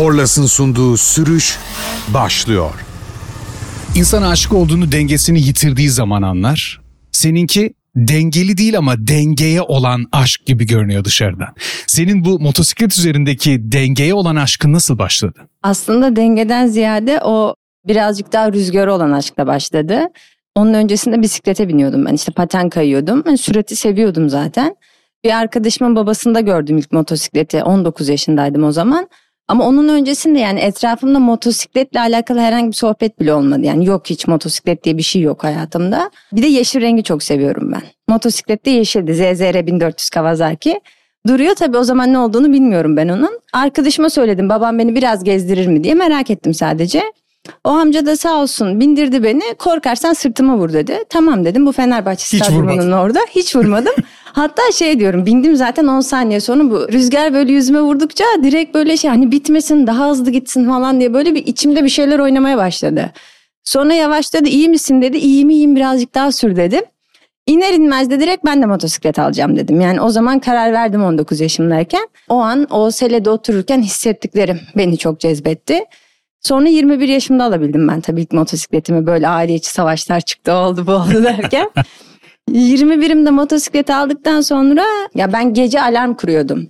Korlas'ın sunduğu sürüş başlıyor. İnsan aşık olduğunu dengesini yitirdiği zaman anlar. Seninki dengeli değil ama dengeye olan aşk gibi görünüyor dışarıdan. Senin bu motosiklet üzerindeki dengeye olan aşkın nasıl başladı? Aslında dengeden ziyade o birazcık daha rüzgarı olan aşkla başladı. Onun öncesinde bisiklete biniyordum ben işte paten kayıyordum. Ben sürati seviyordum zaten. Bir arkadaşımın babasında gördüm ilk motosikleti 19 yaşındaydım o zaman. Ama onun öncesinde yani etrafımda motosikletle alakalı herhangi bir sohbet bile olmadı. Yani yok hiç motosiklet diye bir şey yok hayatımda. Bir de yeşil rengi çok seviyorum ben. Motosiklet de yeşildi. ZZR 1400 Kawasaki. Duruyor tabii o zaman ne olduğunu bilmiyorum ben onun. Arkadaşıma söyledim babam beni biraz gezdirir mi diye merak ettim sadece. O amca da sağ olsun bindirdi beni. Korkarsan sırtıma vur dedi. Tamam dedim bu Fenerbahçe Hiç stadyumunun vurmadın. orada. Hiç vurmadım. Hatta şey diyorum bindim zaten 10 saniye sonra bu rüzgar böyle yüzüme vurdukça direkt böyle şey hani bitmesin daha hızlı gitsin falan diye böyle bir içimde bir şeyler oynamaya başladı. Sonra yavaşladı iyi misin dedi iyiyim iyiyim birazcık daha sür dedim. İner inmez de direkt ben de motosiklet alacağım dedim. Yani o zaman karar verdim 19 yaşımdayken. O an o selede otururken hissettiklerim beni çok cezbetti. Sonra 21 yaşımda alabildim ben tabii ilk motosikletimi böyle aile içi savaşlar çıktı oldu bu oldu derken. 21'imde motosiklet aldıktan sonra ya ben gece alarm kuruyordum.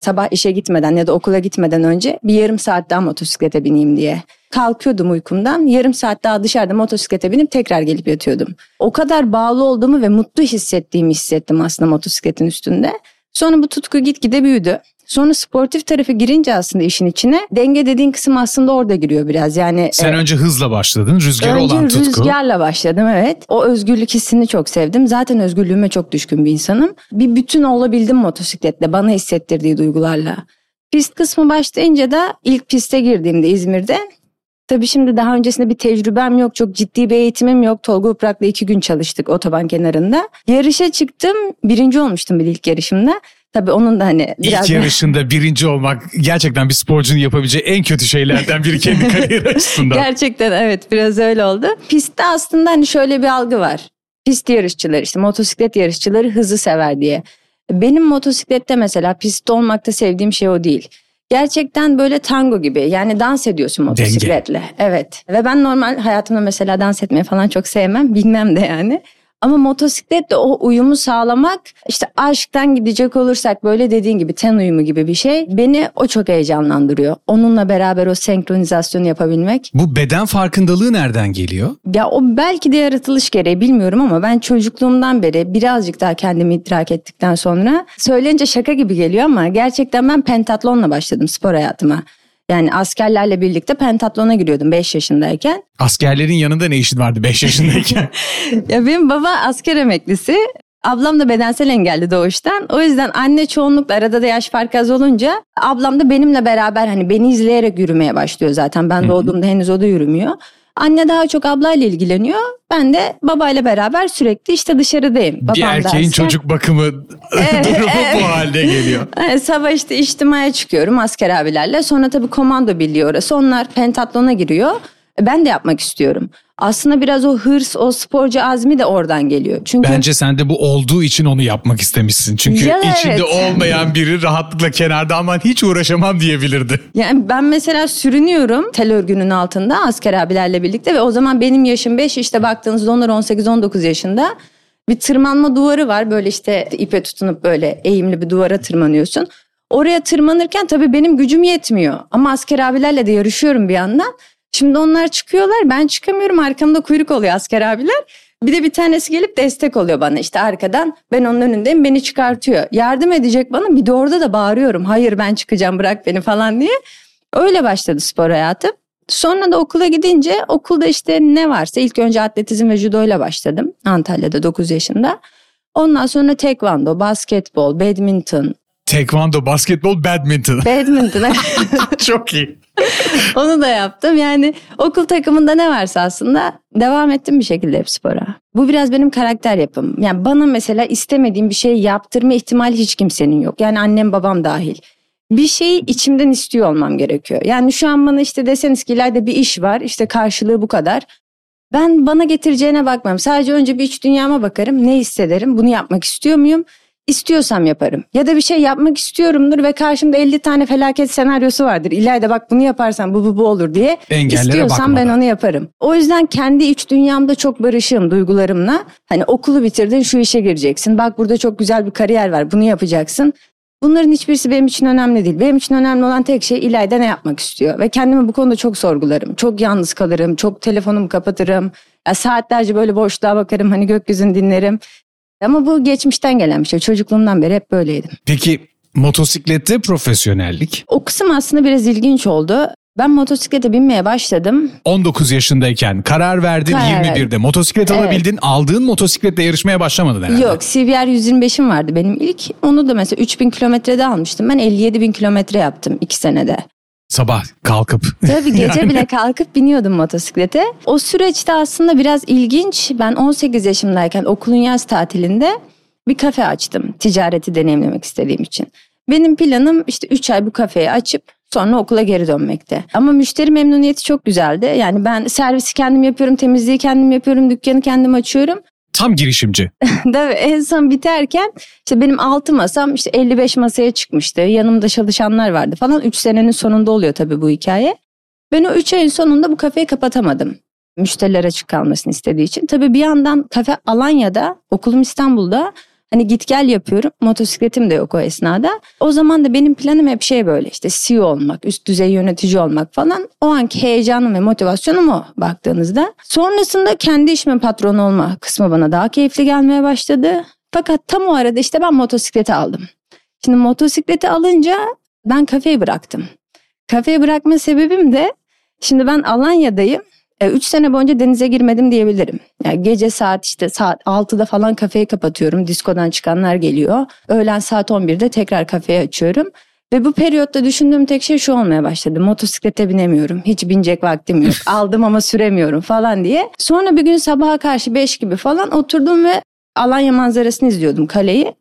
Sabah işe gitmeden ya da okula gitmeden önce bir yarım saat daha motosiklete bineyim diye. Kalkıyordum uykumdan yarım saat daha dışarıda motosiklete binip tekrar gelip yatıyordum. O kadar bağlı olduğumu ve mutlu hissettiğimi hissettim aslında motosikletin üstünde. Sonra bu tutku gitgide büyüdü. Sonra sportif tarafı girince aslında işin içine denge dediğin kısım aslında orada giriyor biraz. Yani Sen e, önce hızla başladın, rüzgarı Önce olan tutku. rüzgarla başladım evet. O özgürlük hissini çok sevdim. Zaten özgürlüğüme çok düşkün bir insanım. Bir bütün olabildim motosikletle bana hissettirdiği duygularla. Pist kısmı başlayınca da ilk piste girdiğimde İzmir'de Tabii şimdi daha öncesinde bir tecrübem yok. Çok ciddi bir eğitimim yok. Tolga Uprak'la iki gün çalıştık otoban kenarında. Yarışa çıktım. Birinci olmuştum bir ilk yarışımda. Tabii onun da hani biraz... İlk yarışında birinci olmak gerçekten bir sporcunun yapabileceği en kötü şeylerden biri kendi kariyeri açısından. Gerçekten evet biraz öyle oldu. Pistte aslında hani şöyle bir algı var. Pist yarışçıları işte motosiklet yarışçıları hızı sever diye. Benim motosiklette mesela pistte olmakta sevdiğim şey o değil. Gerçekten böyle tango gibi yani dans ediyorsun motosikletle. Evet ve ben normal hayatımda mesela dans etmeyi falan çok sevmem bilmem de yani. Ama motosikletle o uyumu sağlamak işte aşktan gidecek olursak böyle dediğin gibi ten uyumu gibi bir şey beni o çok heyecanlandırıyor. Onunla beraber o senkronizasyonu yapabilmek. Bu beden farkındalığı nereden geliyor? Ya o belki de yaratılış gereği bilmiyorum ama ben çocukluğumdan beri birazcık daha kendimi idrak ettikten sonra söyleyince şaka gibi geliyor ama gerçekten ben pentatlonla başladım spor hayatıma. Yani askerlerle birlikte pentatlona giriyordum 5 yaşındayken. Askerlerin yanında ne işin vardı 5 yaşındayken? Ya benim baba asker emeklisi. Ablam da bedensel engelli doğuştan. O yüzden anne çoğunlukla arada da yaş farkı az olunca ablam da benimle beraber hani beni izleyerek yürümeye başlıyor zaten. Ben doğduğumda henüz o da yürümüyor. Anne daha çok ablayla ilgileniyor. Ben de babayla beraber sürekli işte dışarıdayım. bir Babam da erkeğin asker. çocuk bakımı durumu bu halde geliyor. Evet, sabah işte içtimaya çıkıyorum asker abilerle. Sonra tabii komando birliği orası. Onlar pentatlona giriyor. Ben de yapmak istiyorum. Aslında biraz o hırs, o sporcu azmi de oradan geliyor. Çünkü Bence sen de bu olduğu için onu yapmak istemişsin. Çünkü Ya içinde evet. olmayan biri rahatlıkla kenarda aman hiç uğraşamam diyebilirdi. Yani ben mesela sürünüyorum tel örgünün altında asker abilerle birlikte ve o zaman benim yaşım 5 işte baktığınızda onlar 18-19 yaşında. Bir tırmanma duvarı var böyle işte ipe tutunup böyle eğimli bir duvara tırmanıyorsun. Oraya tırmanırken tabii benim gücüm yetmiyor ama asker abilerle de yarışıyorum bir yandan. Şimdi onlar çıkıyorlar ben çıkamıyorum arkamda kuyruk oluyor asker abiler. Bir de bir tanesi gelip destek oluyor bana işte arkadan ben onun önündeyim beni çıkartıyor. Yardım edecek bana bir de orada da bağırıyorum hayır ben çıkacağım bırak beni falan diye. Öyle başladı spor hayatım. Sonra da okula gidince okulda işte ne varsa ilk önce atletizm ve judoyla başladım. Antalya'da 9 yaşında. Ondan sonra tekvando, basketbol, badminton. Tekvando, basketbol, badminton. Badminton Çok iyi. onu da yaptım. Yani okul takımında ne varsa aslında devam ettim bir şekilde hep spora. Bu biraz benim karakter yapım. Yani bana mesela istemediğim bir şey yaptırma ihtimali hiç kimsenin yok. Yani annem babam dahil. Bir şeyi içimden istiyor olmam gerekiyor. Yani şu an bana işte deseniz ki ileride bir iş var işte karşılığı bu kadar. Ben bana getireceğine bakmam. Sadece önce bir iç dünyama bakarım. Ne hissederim? Bunu yapmak istiyor muyum? İstiyorsam yaparım. Ya da bir şey yapmak istiyorumdur ve karşımda 50 tane felaket senaryosu vardır. İleride bak bunu yaparsan bu bu bu olur diye. Engellere İstiyorsam ben bakmadan. onu yaparım. O yüzden kendi iç dünyamda çok barışığım duygularımla. Hani okulu bitirdin şu işe gireceksin. Bak burada çok güzel bir kariyer var bunu yapacaksın. Bunların hiçbirisi benim için önemli değil. Benim için önemli olan tek şey İlayda ne yapmak istiyor. Ve kendimi bu konuda çok sorgularım. Çok yalnız kalırım. Çok telefonumu kapatırım. Ya saatlerce böyle boşluğa bakarım. Hani gökyüzünü dinlerim. Ama bu geçmişten gelen bir şey. Çocukluğumdan beri hep böyleydim. Peki motosiklette profesyonellik O kısım aslında biraz ilginç oldu. Ben motosiklete binmeye başladım. 19 yaşındayken karar verdin Karar 21'de motosiklet Evet. alabildin aldığın motosikletle yarışmaya başlamadın herhalde. Yok CBR 125'im vardı benim ilk. Onu da mesela 3000 kilometrede almıştım. Ben 57 bin kilometre yaptım 2 senede. Sabah kalkıp Tabii gece Yani. bile kalkıp biniyordum motosiklete. O süreçte aslında biraz ilginç. Ben 18 yaşımdayken okulun yaz tatilinde bir kafe açtım. Ticareti deneyimlemek istediğim için. Benim planım işte 3 ay bu kafeyi açıp sonra okula geri dönmekte. Ama müşteri memnuniyeti çok güzeldi. Yani ben servisi kendim yapıyorum, temizliği kendim yapıyorum, dükkanı kendim açıyorum. Tam girişimci. Tabii en son biterken işte benim 6 masam işte 55 masaya çıkmıştı. Yanımda çalışanlar vardı falan. 3 senenin sonunda oluyor tabii bu hikaye. Ben o 3 ayın sonunda bu kafeyi kapatamadım. Müşteriler açık kalmasını istediği için. Tabii bir yandan kafe Alanya'da, okulum İstanbul'da. Hani git gel yapıyorum. Motosikletim de yok o esnada. O zaman da benim planım hep şey böyle işte CEO olmak, üst düzey yönetici olmak falan. O anki heyecanım ve motivasyonum o baktığınızda. Sonrasında kendi işimin patronu olma kısmı bana daha keyifli gelmeye başladı. Fakat tam o arada işte ben motosikleti aldım. Şimdi motosikleti alınca ben kafeyi bıraktım. Kafeyi bırakma sebebim de şimdi ben Alanya'dayım. 3 sene boyunca denize girmedim diyebilirim. Yani gece saat işte saat 6'da falan kafeyi kapatıyorum. Diskodan çıkanlar geliyor. Öğlen saat 11'de tekrar kafeyi açıyorum. Ve bu periyotta düşündüğüm tek şey şu olmaya başladı. Motosiklete binemiyorum. Hiç binecek vaktim yok. Aldım ama süremiyorum falan diye. Sonra bir gün sabaha karşı 5 gibi falan oturdum ve Alanya manzarasını izliyordum kaleyi.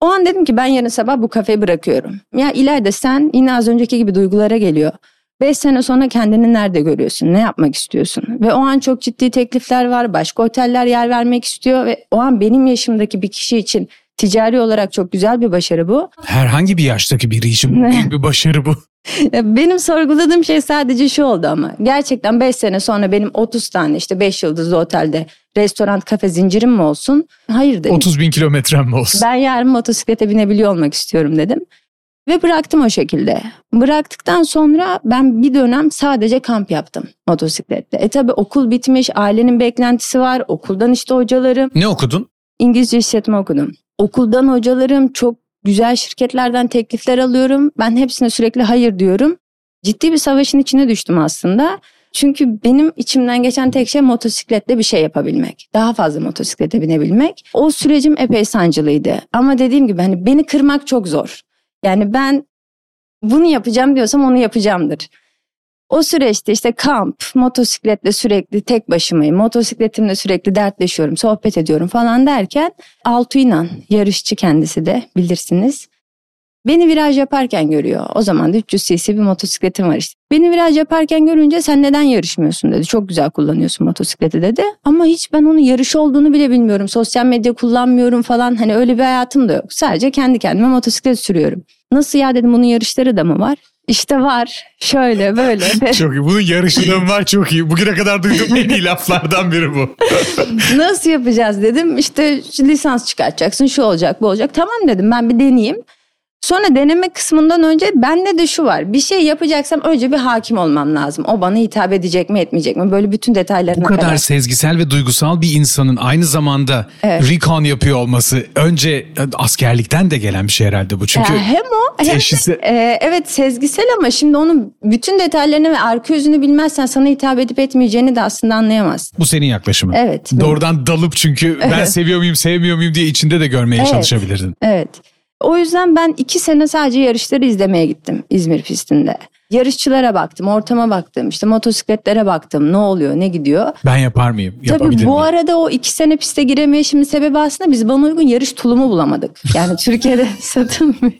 O an dedim ki ben yarın sabah bu kafeyi bırakıyorum. Ya ileride sen yine az önceki gibi duygulara geliyor. Beş sene sonra kendini nerede görüyorsun? Ne yapmak istiyorsun? Ve o an çok ciddi teklifler var. Başka oteller yer vermek istiyor. Ve o an benim yaşımdaki bir kişi için ticari olarak çok güzel bir başarı bu. Herhangi bir yaştaki biri için büyük bir başarı bu. Benim sorguladığım şey sadece şu oldu ama. Gerçekten 5 sene sonra benim 30 tane işte 5 yıldızlı otelde restoran kafe zincirim mi olsun? Hayır dedim. 30 bin kilometrem mi olsun? Ben yarın motosiklete binebiliyor olmak istiyorum dedim. Ve bıraktım o şekilde. Bıraktıktan sonra ben bir dönem sadece kamp yaptım motosiklette. E tabi okul bitmiş, ailenin beklentisi var. Okuldan işte hocalarım. Ne okudun? İngilizce işletme okudum. Okuldan hocalarım çok güzel şirketlerden teklifler alıyorum. Ben hepsine sürekli hayır diyorum. Ciddi bir savaşın içine düştüm aslında. Çünkü benim içimden geçen tek şey motosikletle bir şey yapabilmek. Daha fazla motosiklete binebilmek. O sürecim epey sancılıydı. Ama dediğim gibi hani beni kırmak çok zor. Yani ben bunu yapacağım diyorsam onu yapacağımdır. O süreçte işte kamp, motosikletle sürekli tek başımayım. Motosikletimle sürekli dertleşiyorum, sohbet ediyorum falan derken Altu İnan, yarışçı kendisi de bilirsiniz. Beni viraj yaparken görüyor. O zaman da 300 cc bir motosikletim var işte. Beni viraj yaparken görünce sen neden yarışmıyorsun dedi. Çok güzel kullanıyorsun motosikleti dedi. Ama hiç ben onun yarış olduğunu bile bilmiyorum. Sosyal medya kullanmıyorum falan. Hani öyle bir hayatım da yok. Sadece kendi kendime motosiklet sürüyorum. Nasıl ya dedim bunun yarışları da mı var? İşte var. Şöyle böyle. Çok iyi. Bunun yarışının var çok iyi. Bugüne kadar duyduğum en iyi laflardan biri bu. Nasıl yapacağız dedim. İşte lisans çıkartacaksın şu olacak bu olacak. Tamam dedim ben bir deneyeyim. Sonra deneme kısmından önce bende de şu var. Bir şey yapacaksam önce bir hakim olmam lazım. O bana hitap edecek mi etmeyecek mi? Böyle bütün detaylarına Bu kadar kadar. sezgisel ve duygusal bir insanın aynı zamanda Evet. recon yapıyor olması önce askerlikten de gelen bir şey herhalde bu. Çünkü Ya hem o hem de, e, evet sezgisel ama şimdi onun bütün detaylarını ve arka yüzünü bilmezsen sana hitap edip etmeyeceğini de aslında anlayamazsın. bu senin yaklaşımın. Evet. Doğrudan dalıp çünkü ben seviyor muyum sevmiyor muyum diye içinde de görmeye Evet. çalışabilirdin. Evet. O yüzden ben iki sene sadece yarışları izlemeye gittim İzmir pistinde. Yarışçılara baktım, ortama baktım, işte motosikletlere baktım. Ne oluyor, ne gidiyor? Ben yapar mıyım? Tabii bu miyim? arada o iki sene piste giremeyişimin sebebi aslında biz bana uygun yarış tulumu bulamadık. Yani Türkiye'de satılmıyor.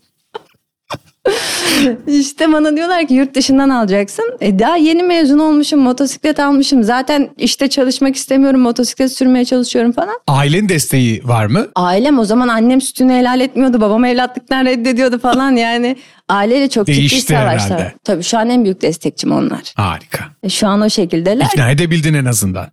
işte bana diyorlar ki yurt dışından alacaksın. E daha yeni mezun olmuşum, motosiklet almışım. Zaten işte çalışmak istemiyorum, motosiklet sürmeye çalışıyorum falan. Ailenin desteği var mı? Ailem o zaman annem sütünü helal etmiyordu. Babam evlatlıktan reddediyordu falan yani. Aileyle çok ciddi Değişti savaşlar. herhalde. Tabii şu an en büyük destekçim onlar. Harika. E, Şu an o şekildeler. İkna edebildin en azından.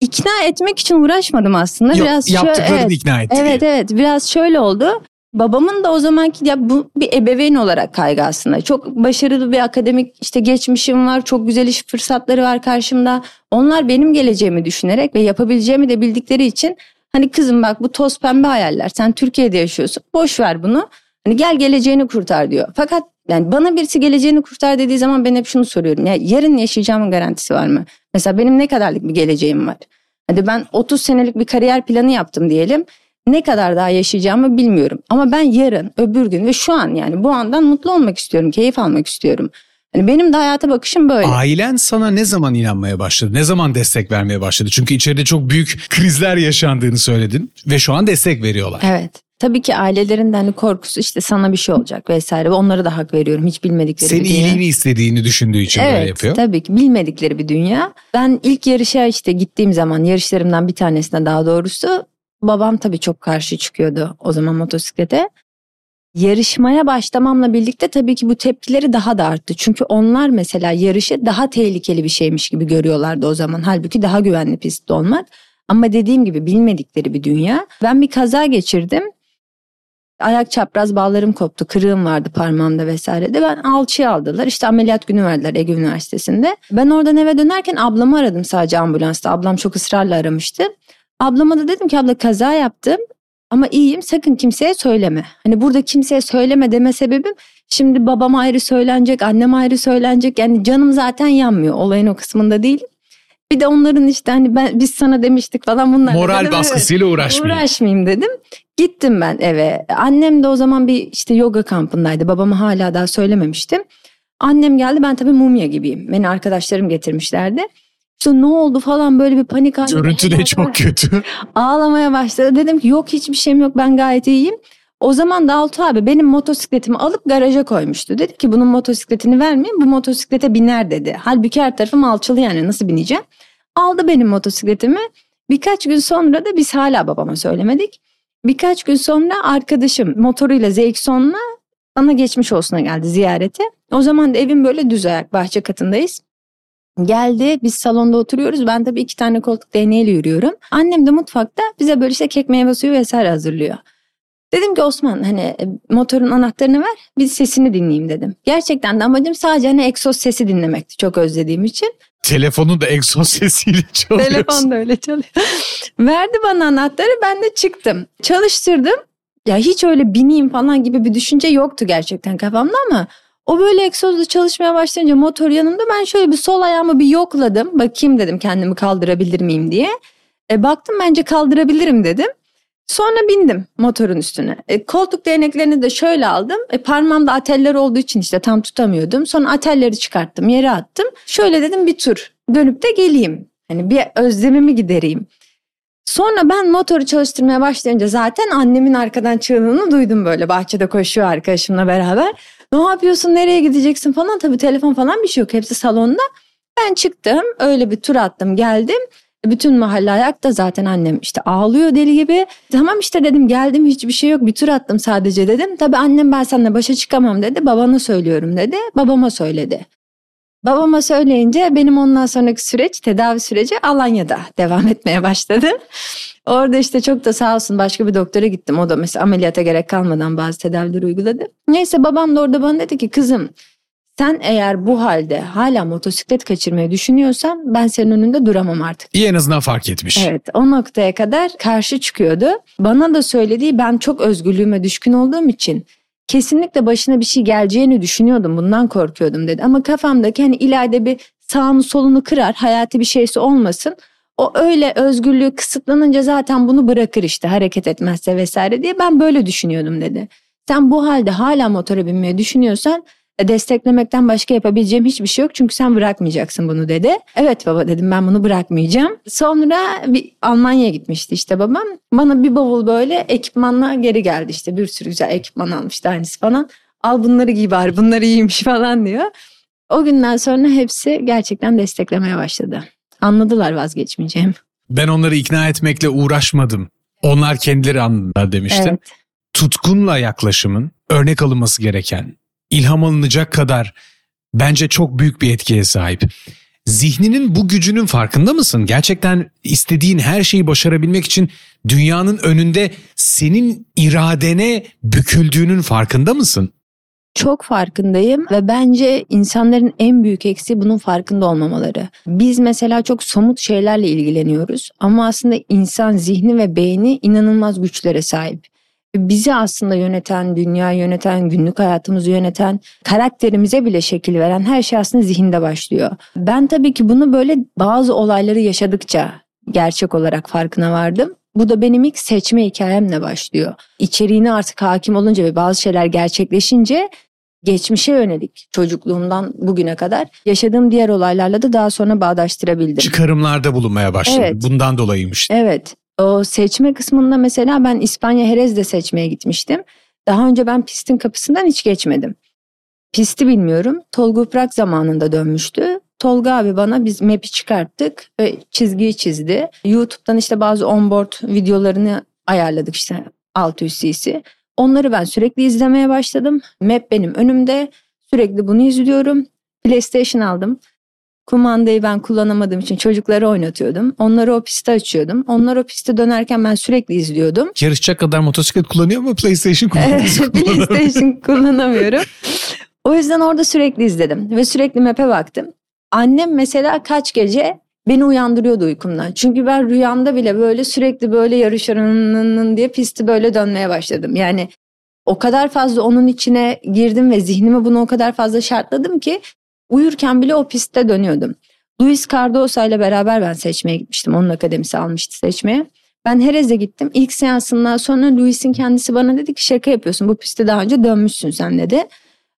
İkna etmek için uğraşmadım aslında. Yok, biraz yaptıklarını evet, ikna etti. Evet evet biraz şöyle oldu. Babamın da o zamanki ya bu bir ebeveyn olarak kaygı aslında. Çok başarılı bir akademik işte geçmişim var. Çok güzel iş fırsatları var karşımda. Onlar benim geleceğimi düşünerek ve yapabileceğimi de bildikleri için hani kızım bak bu toz pembe hayaller. Sen Türkiye'de yaşıyorsun. Boş ver bunu. Hani gel geleceğini kurtar diyor. Fakat yani bana birisi geleceğini kurtar dediği zaman ben hep şunu soruyorum. Ya yarın yaşayacağımın garantisi var mı? Mesela benim ne kadarlık bir geleceğim var? Hadi ben 30 senelik bir kariyer planı yaptım diyelim. Ne kadar daha yaşayacağımı bilmiyorum. Ama ben yarın, öbür gün ve şu an yani bu andan mutlu olmak istiyorum, keyif almak istiyorum. Hani benim de hayata bakışım böyle. Ailen sana ne zaman inanmaya başladı? Ne zaman destek vermeye başladı? Çünkü içeride çok büyük krizler yaşandığını söyledin ve şu an destek veriyorlar. Evet. Tabii ki ailelerinden hani korkusu işte sana bir şey olacak vesaire. Ve Onlara da hak veriyorum. Hiç bilmedikleri Senin bir dünya. iyiliğini istediğini düşündüğü için böyle Evet yapıyor. tabii ki bilmedikleri bir dünya. Ben ilk yarışa işte gittiğim zaman yarışlarımdan bir tanesine daha doğrusu babam tabii çok karşı çıkıyordu o zaman motosiklete. Yarışmaya başlamamla birlikte tabii ki bu tepkileri daha da arttı. Çünkü onlar mesela yarışı daha tehlikeli bir şeymiş gibi görüyorlardı o zaman. Halbuki daha güvenli pistte olmak. Ama dediğim gibi bilmedikleri bir dünya. Ben bir kaza geçirdim. Ayak çapraz bağlarım koptu. Kırığım vardı parmağımda vesaire de. Ben alçıya aldılar. İşte ameliyat günü verdiler Ege Üniversitesi'nde. Ben oradan eve dönerken ablamı aradım sadece ambulansta. Ablam çok ısrarla aramıştı. Ablama da dedim ki abla kaza yaptım. Ama iyiyim sakın kimseye söyleme. Hani burada kimseye söyleme deme sebebim şimdi babam ayrı söylenecek, annem ayrı söylenecek. Yani canım zaten yanmıyor. Olayın o kısmında değil. Bir de onların işte hani ben biz sana demiştik falan bunlar. Moral Dedim, evet. baskısıyla uğraşmayın. Uğraşmayayım dedim. Gittim ben eve. Annem de o zaman bir işte yoga kampındaydı. Babama hala daha söylememiştim. Annem geldi ben tabii mumya gibiyim. Beni arkadaşlarım getirmişlerdi. İşte ne oldu falan böyle bir panik halinde. Görüntü de çok kötü. Ağlamaya başladı. Dedim ki yok hiçbir şeyim yok ben gayet iyiyim. O zaman da Altuğ abi benim motosikletimi alıp garaja koymuştu. Dedi ki bunun motosikletini vermeyin bu motosiklete biner dedi. Halbuki her tarafım alçılı yani nasıl bineceğim? Aldı benim motosikletimi. Birkaç gün sonra da biz hala babama söylemedik. Birkaç gün sonra arkadaşım motoruyla ZX-10'la bana geçmiş olsuna geldi ziyarete. O zaman da evim böyle düz ayak bahçe katındayız. Geldi biz salonda oturuyoruz. Ben tabii iki tane koltuk değneğiyle yürüyorum. Annem de mutfakta bize böyle işte kek meyve suyu vesaire hazırlıyor. Dedim ki Osman hani e, motorun anahtarını ver bir sesini dinleyeyim dedim. Gerçekten de amacım sadece hani egzoz sesi dinlemekti çok özlediğim için. Telefonun da egzoz sesiyle çalıyorsun. Telefon da öyle çalıyor. Verdi bana anahtarı ben de çıktım. Çalıştırdım. Ya hiç öyle bineyim falan gibi bir düşünce yoktu gerçekten kafamda ama o böyle egzozla çalışmaya başlayınca motor yanımda ben şöyle bir sol ayağımı bir yokladım. Bakayım dedim kendimi kaldırabilir miyim diye. E, baktım bence kaldırabilirim dedim. Sonra bindim motorun üstüne. E, koltuk değneklerini de şöyle aldım. E, parmağımda ateller olduğu için işte tam tutamıyordum. Sonra atelleri çıkarttım yere attım. Şöyle dedim bir tur dönüp de geleyim. Hani bir özlemimi gidereyim. Sonra ben motoru çalıştırmaya başlayınca zaten annemin arkadan çığlığını duydum böyle bahçede koşuyor arkadaşımla beraber. Ne yapıyorsun nereye gideceksin falan tabii telefon falan bir şey yok hepsi salonda. Ben çıktım öyle bir tur attım geldim. Bütün mahalle ayakta zaten annem işte ağlıyor deli gibi. Tamam işte dedim geldim hiçbir şey yok bir tur attım sadece dedim. Tabii annem ben seninle başa çıkamam dedi babana söylüyorum dedi. Babama söyledi. Babama söyleyince benim ondan sonraki süreç tedavi süreci Alanya'da devam etmeye başladı. Orada işte çok da sağ olsun başka bir doktora gittim. O da mesela ameliyata gerek kalmadan bazı tedavileri uyguladı. Neyse babam da orada bana dedi ki kızım sen eğer bu halde hala motosiklet kaçırmayı düşünüyorsan ben senin önünde duramam artık. İyi en azından fark etmiş. Evet o noktaya kadar karşı çıkıyordu. Bana da söylediği ben çok özgürlüğüme düşkün olduğum için kesinlikle başına bir şey geleceğini düşünüyordum. Bundan korkuyordum dedi. Ama kafamdaki hani ileride bir sağını solunu kırar hayati bir şeysi olmasın. O öyle özgürlüğü kısıtlanınca zaten bunu bırakır işte hareket etmezse vesaire diye ben böyle düşünüyordum dedi. Sen bu halde hala motora binmeyi düşünüyorsan e, desteklemekten başka yapabileceğim hiçbir şey yok çünkü sen bırakmayacaksın bunu dedi. Evet baba dedim ben bunu bırakmayacağım. Sonra bir Almanya'ya gitmişti işte babam. Bana bir bavul böyle ekipmanla geri geldi işte bir sürü güzel ekipman almıştı aynısı falan. Al bunları giy bari bunları iyiymiş falan diyor. O günden sonra hepsi gerçekten desteklemeye başladı. Anladılar vazgeçmeyeceğim. Ben onları ikna etmekle uğraşmadım. Onlar kendileri anladılar demiştin. Evet. Tutkunla yaklaşımın örnek alınması gereken, ilham alınacak kadar bence çok büyük bir etkiye sahip. Zihninin bu gücünün farkında mısın? Gerçekten istediğin her şeyi başarabilmek için dünyanın önünde senin iradene büküldüğünün farkında mısın? Çok farkındayım ve bence insanların en büyük eksiği bunun farkında olmamaları. Biz mesela çok somut şeylerle ilgileniyoruz ama aslında insan zihni ve beyni inanılmaz güçlere sahip. Bizi aslında yöneten, dünya yöneten, günlük hayatımızı yöneten, karakterimize bile şekil veren her şey aslında zihinde başlıyor. Ben tabii ki bunu böyle bazı olayları yaşadıkça gerçek olarak farkına vardım. Bu da benim ilk seçme hikayemle başlıyor. İçeriğine artık hakim olunca ve bazı şeyler gerçekleşince geçmişe yönelik çocukluğumdan bugüne kadar yaşadığım diğer olaylarla da daha sonra bağdaştırabildim. Çıkarımlarda bulunmaya başladın. Evet. Bundan dolayıymış. Evet. O seçme kısmında mesela ben İspanya Jerez'de seçmeye gitmiştim. Daha önce ben pistin kapısından hiç geçmedim. Pisti bilmiyorum. Tolga Uprak zamanında dönmüştü. Tolga abi bana biz map'i çıkarttık ve çizgiyi çizdi. YouTube'dan işte bazı onboard videolarını ayarladık işte 600 cc. Onları ben sürekli izlemeye başladım. Map benim önümde. Sürekli bunu izliyorum. PlayStation aldım. Kumandayı ben kullanamadığım için çocukları oynatıyordum. Onları o piste açıyordum. Onlar o piste dönerken ben sürekli izliyordum. Yarışacak kadar motosiklet kullanıyor mu PlayStation kullanıyor? PlayStation kullanamıyorum. O yüzden orada sürekli izledim ve sürekli map'e baktım. Annem mesela kaç gece beni uyandırıyordu uykumdan. Çünkü ben rüyamda bile böyle sürekli böyle yarışarının diye pisti böyle dönmeye başladım. Yani o kadar fazla onun içine girdim ve zihnime bunu o kadar fazla şartladım ki uyurken bile o pistte dönüyordum. Luis Cardosa ile beraber ben seçmeye gitmiştim. Onun akademisi almıştı seçmeye. Ben Herez'e gittim. İlk seansından sonra Luis'in kendisi bana dedi ki şaka yapıyorsun. Bu pistte daha önce dönmüşsün sen dedi.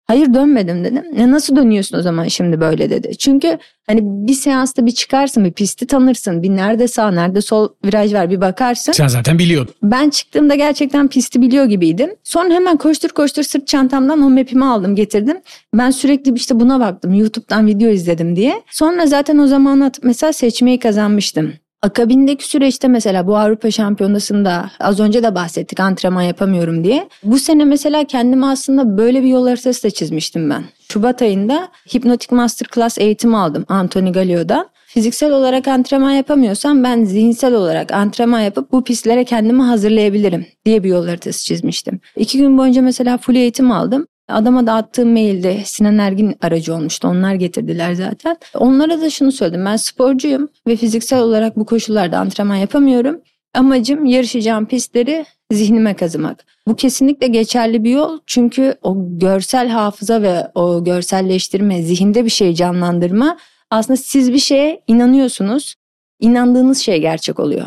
Hayır dönmedim dedim. Ne nasıl dönüyorsun o zaman şimdi böyle dedi. Çünkü hani bir seansta bir çıkarsın bir pisti tanırsın. Bir nerede sağ nerede sol viraj var bir bakarsın. Sen zaten biliyordun. Ben çıktığımda gerçekten pisti biliyor gibiydim. Sonra hemen koştur koştur sırt çantamdan o map'imi aldım getirdim. Ben sürekli işte buna baktım. YouTube'dan video izledim diye. Sonra zaten o zaman atıp mesela seçmeyi kazanmıştım. Akabindeki süreçte mesela bu Avrupa Şampiyonası'nda az önce de bahsettik antrenman yapamıyorum diye. Bu sene mesela kendime aslında böyle bir yol haritası da çizmiştim ben. Şubat ayında Hypnotic Masterclass eğitimi aldım Anthony Galio'dan. Fiziksel olarak antrenman yapamıyorsam ben zihinsel olarak antrenman yapıp bu pistlere kendimi hazırlayabilirim diye bir yol haritası çizmiştim. İki gün boyunca mesela full eğitim aldım. Adama da attığım mailde Sinan Ergin aracı olmuştu. Onlar getirdiler zaten. Onlara da şunu söyledim. Ben sporcuyum ve fiziksel olarak bu koşullarda antrenman yapamıyorum. Amacım yarışacağım pistleri zihnime kazımak. Bu kesinlikle geçerli bir yol. Çünkü o görsel hafıza ve o görselleştirme, zihinde bir şey canlandırma aslında siz bir şeye inanıyorsunuz. İnandığınız şey gerçek oluyor.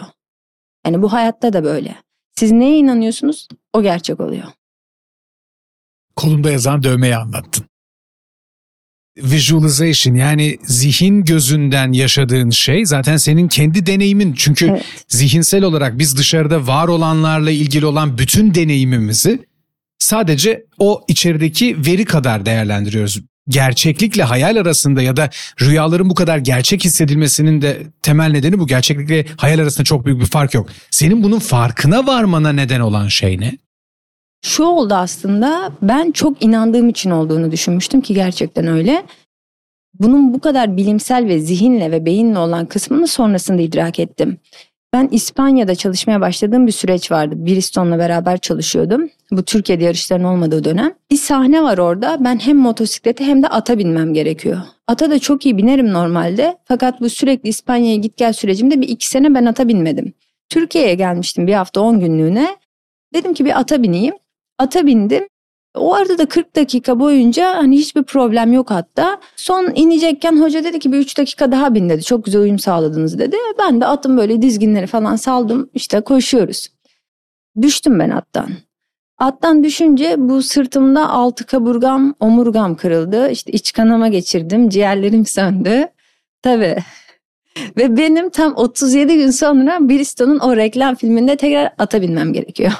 Yani bu hayatta da böyle. Siz neye inanıyorsunuz? O gerçek oluyor. Kolumda yazan dövmeyi anlattın. Visualization yani zihin gözünden yaşadığın şey zaten senin kendi deneyimin. Çünkü Evet. zihinsel olarak biz dışarıda var olanlarla ilgili olan bütün deneyimimizi sadece o içerideki veri kadar değerlendiriyoruz. Gerçeklikle hayal arasında ya da rüyaların bu kadar gerçek hissedilmesinin de temel nedeni bu. Gerçeklikle hayal arasında çok büyük bir fark yok. Senin bunun farkına varmana neden olan şey ne? Şu oldu aslında ben çok inandığım için olduğunu düşünmüştüm ki gerçekten öyle. Bunun bu kadar bilimsel ve zihinle ve beyinle olan kısmını sonrasında idrak ettim. Ben İspanya'da çalışmaya başladığım bir süreç vardı. Bristol'la beraber çalışıyordum. Bu Türkiye'de yarışların olmadığı dönem. Bir sahne var orada. Ben hem motosiklete hem de ata binmem gerekiyor. Ata da çok iyi binerim normalde. Fakat bu sürekli İspanya'ya git gel sürecimde bir iki sene ben ata binmedim. Türkiye'ye gelmiştim bir hafta 10 günlüğüne. Dedim ki bir ata bineyim. Ata bindim. O arada da 40 dakika boyunca hani hiçbir problem yok hatta. Son inecekken hoca dedi ki bir 3 dakika daha bin dedi. Çok güzel uyum sağladınız dedi. Ben de atım böyle dizginleri falan saldım. İşte koşuyoruz. Düştüm ben attan. Attan düşünce bu sırtımda altı kaburgam, omurgam kırıldı. İşte iç kanama geçirdim. Ciğerlerim söndü. Tabii. Ve benim tam 37 gün sonra Bristol'un o reklam filminde tekrar ata binmem gerekiyor.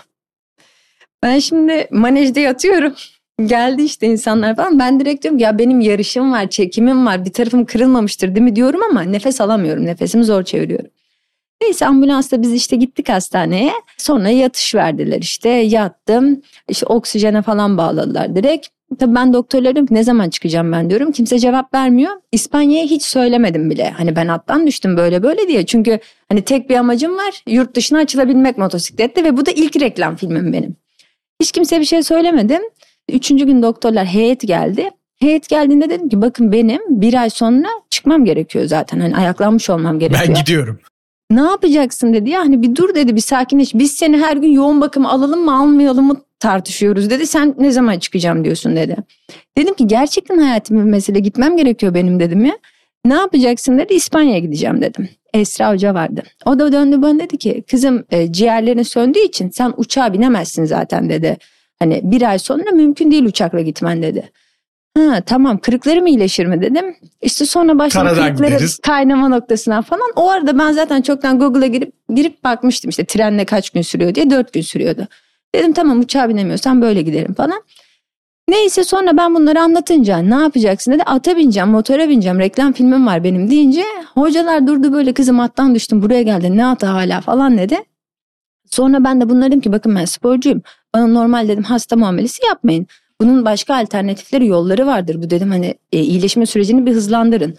Ben şimdi manejde yatıyorum. Geldi işte insanlar falan. Ben direkt diyorum ki ya benim yarışım var, çekimim var. Bir tarafım kırılmamıştır değil mi diyorum ama nefes alamıyorum. Nefesimi zor çeviriyorum. Neyse ambulansla biz işte gittik hastaneye. Sonra yatış verdiler işte. Yattım. İşte oksijene falan bağladılar direkt. Tabii ben doktorlara diyorum ki ne zaman çıkacağım ben diyorum. Kimse cevap vermiyor. İspanya'ya hiç söylemedim bile. Hani ben attan düştüm böyle böyle diye. Çünkü hani tek bir amacım var. Yurt dışına açılabilmek motosiklette ve bu da ilk reklam filmim benim. Hiç kimseye bir şey söylemedim. Üçüncü gün doktorlar heyet geldi. Heyet geldiğinde dedim ki bakın benim bir ay sonra çıkmam gerekiyor zaten. Hani ayaklanmış olmam gerekiyor. Ben gidiyorum. Ne yapacaksın dedi ya hani bir dur dedi bir sakinleş. Biz seni her gün yoğun bakım alalım mı almayalım mı tartışıyoruz dedi. Sen ne zaman çıkacağım diyorsun dedi. Dedim ki gerçekten hayatım bir mesele gitmem gerekiyor benim dedim ya. Ne yapacaksın dedi İspanya'ya gideceğim dedim. Esra Hoca vardı. O da döndü bana dedi ki kızım e, ciğerlerin söndüğü için sen uçağa binemezsin zaten dedi. Hani bir ay sonra mümkün değil uçakla gitmen dedi. Ha tamam kırıklarım iyileşir mi dedim. İşte sonra Karadan kırıkları gideriz. kaynama noktasına falan. O arada ben zaten çoktan Google'a girip girip bakmıştım işte trenle kaç gün sürüyor diye dört gün sürüyordu. Dedim tamam uçağa binemiyorsan böyle giderim falan. Neyse sonra ben bunları anlatınca ne yapacaksın dedi. Ata bineceğim, motora bineceğim, reklam filmim var benim deyince hocalar durdu böyle kızım attan düştüm buraya geldin ne atı hala falan dedi. Sonra ben de bunlara dedim ki bakın ben sporcuyum. Bana normal dedim hasta muamelesi yapmayın. Bunun başka alternatifleri yolları vardır. Bu dedim hani e, iyileşme sürecini bir hızlandırın.